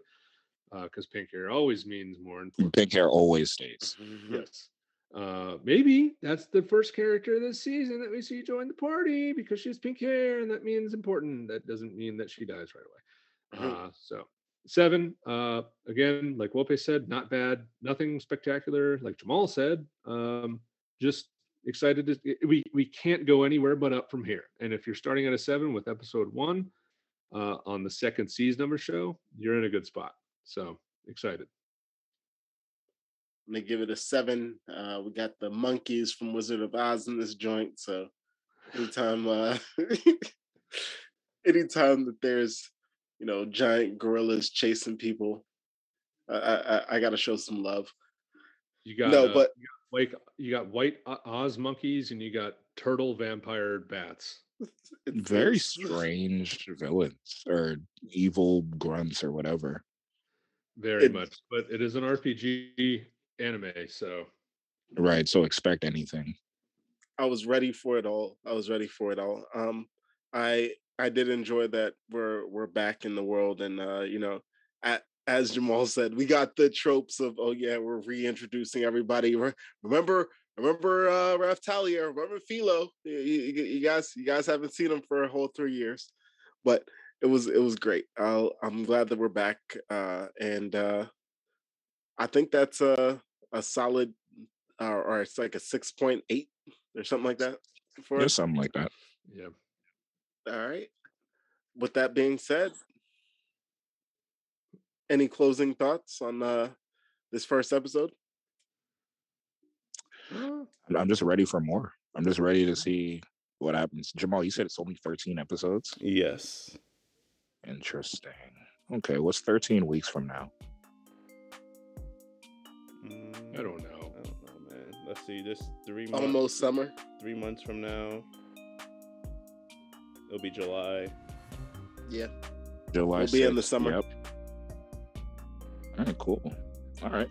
because pink hair always means more important. Pink hair always stays. Yes. Uh, maybe that's the first character this season that we see join the party because she has pink hair, and that means important. That doesn't mean that she dies right away. Mhm. Uh, so seven. Uh, again, like Wope said, not bad, nothing spectacular. Like Jamal said, um, just excited to. We we can't go anywhere but up from here. And if you're starting at a seven with episode one uh, on the second season a show, you're in a good spot. So excited. I'm gonna give it a seven. Uh, we got the monkeys from Wizard of Oz in this joint, so anytime, uh, anytime that there's, you know, giant gorillas chasing people, I I, I- I gotta show some love. You got no, uh, but you got white you got white Oz monkeys and you got turtle vampire bats. it's Very it's- strange villains or evil grunts or whatever. Very It- much, but it is an RPG anime, so Right. So expect anything. I was ready for it all. I was ready for it all. Um, I I did enjoy that we're we're back in the world, and uh, you know, at, as Jamal said, we got the tropes of oh yeah, we're reintroducing everybody. Remember, remember uh, Raphtalia, remember Filo. You, you, you guys, you guys haven't seen him for a whole three years, but it was it was great. I'll, I'm glad that we're back, uh, and uh, I think that's a a solid, uh, or it's like a six point eight or something like that for Yeah, us. something like that. yeah. All right. With that being said, any closing thoughts on uh, this first episode? I'm- I'm just ready for more. I'm just ready to see what happens. Jamal, you said it's only 13 episodes. Yes. Interesting. Okay, what's 13 weeks from now? Mm, I don't know. I don't know, man. Let's see. This three months. Almost summer. Three months from now. It'll be July. Yeah. July. We'll be in the summer. Yep. All right, cool. All right,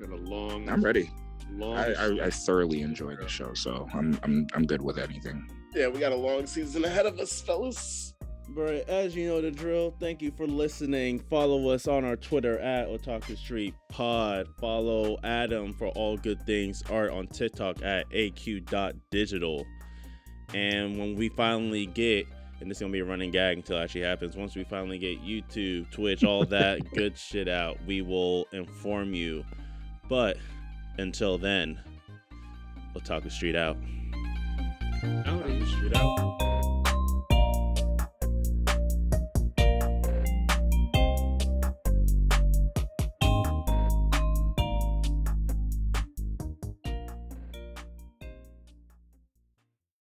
Got a long I'm ready. long I, I, I thoroughly enjoy the show, so I'm I'm I'm good with anything. Yeah, we got a long season ahead of us, fellas. But as you know the drill, thank you for listening. Follow us on our Twitter at Otaku Street Pod. Follow Adam for all good things art on TikTok at aq.digital. And when we finally get, and this is gonna be a running gag until it actually happens, once we finally get YouTube, Twitch, all that good shit out, we will inform you. But until then, Otaku Street out. Howdy. Street out.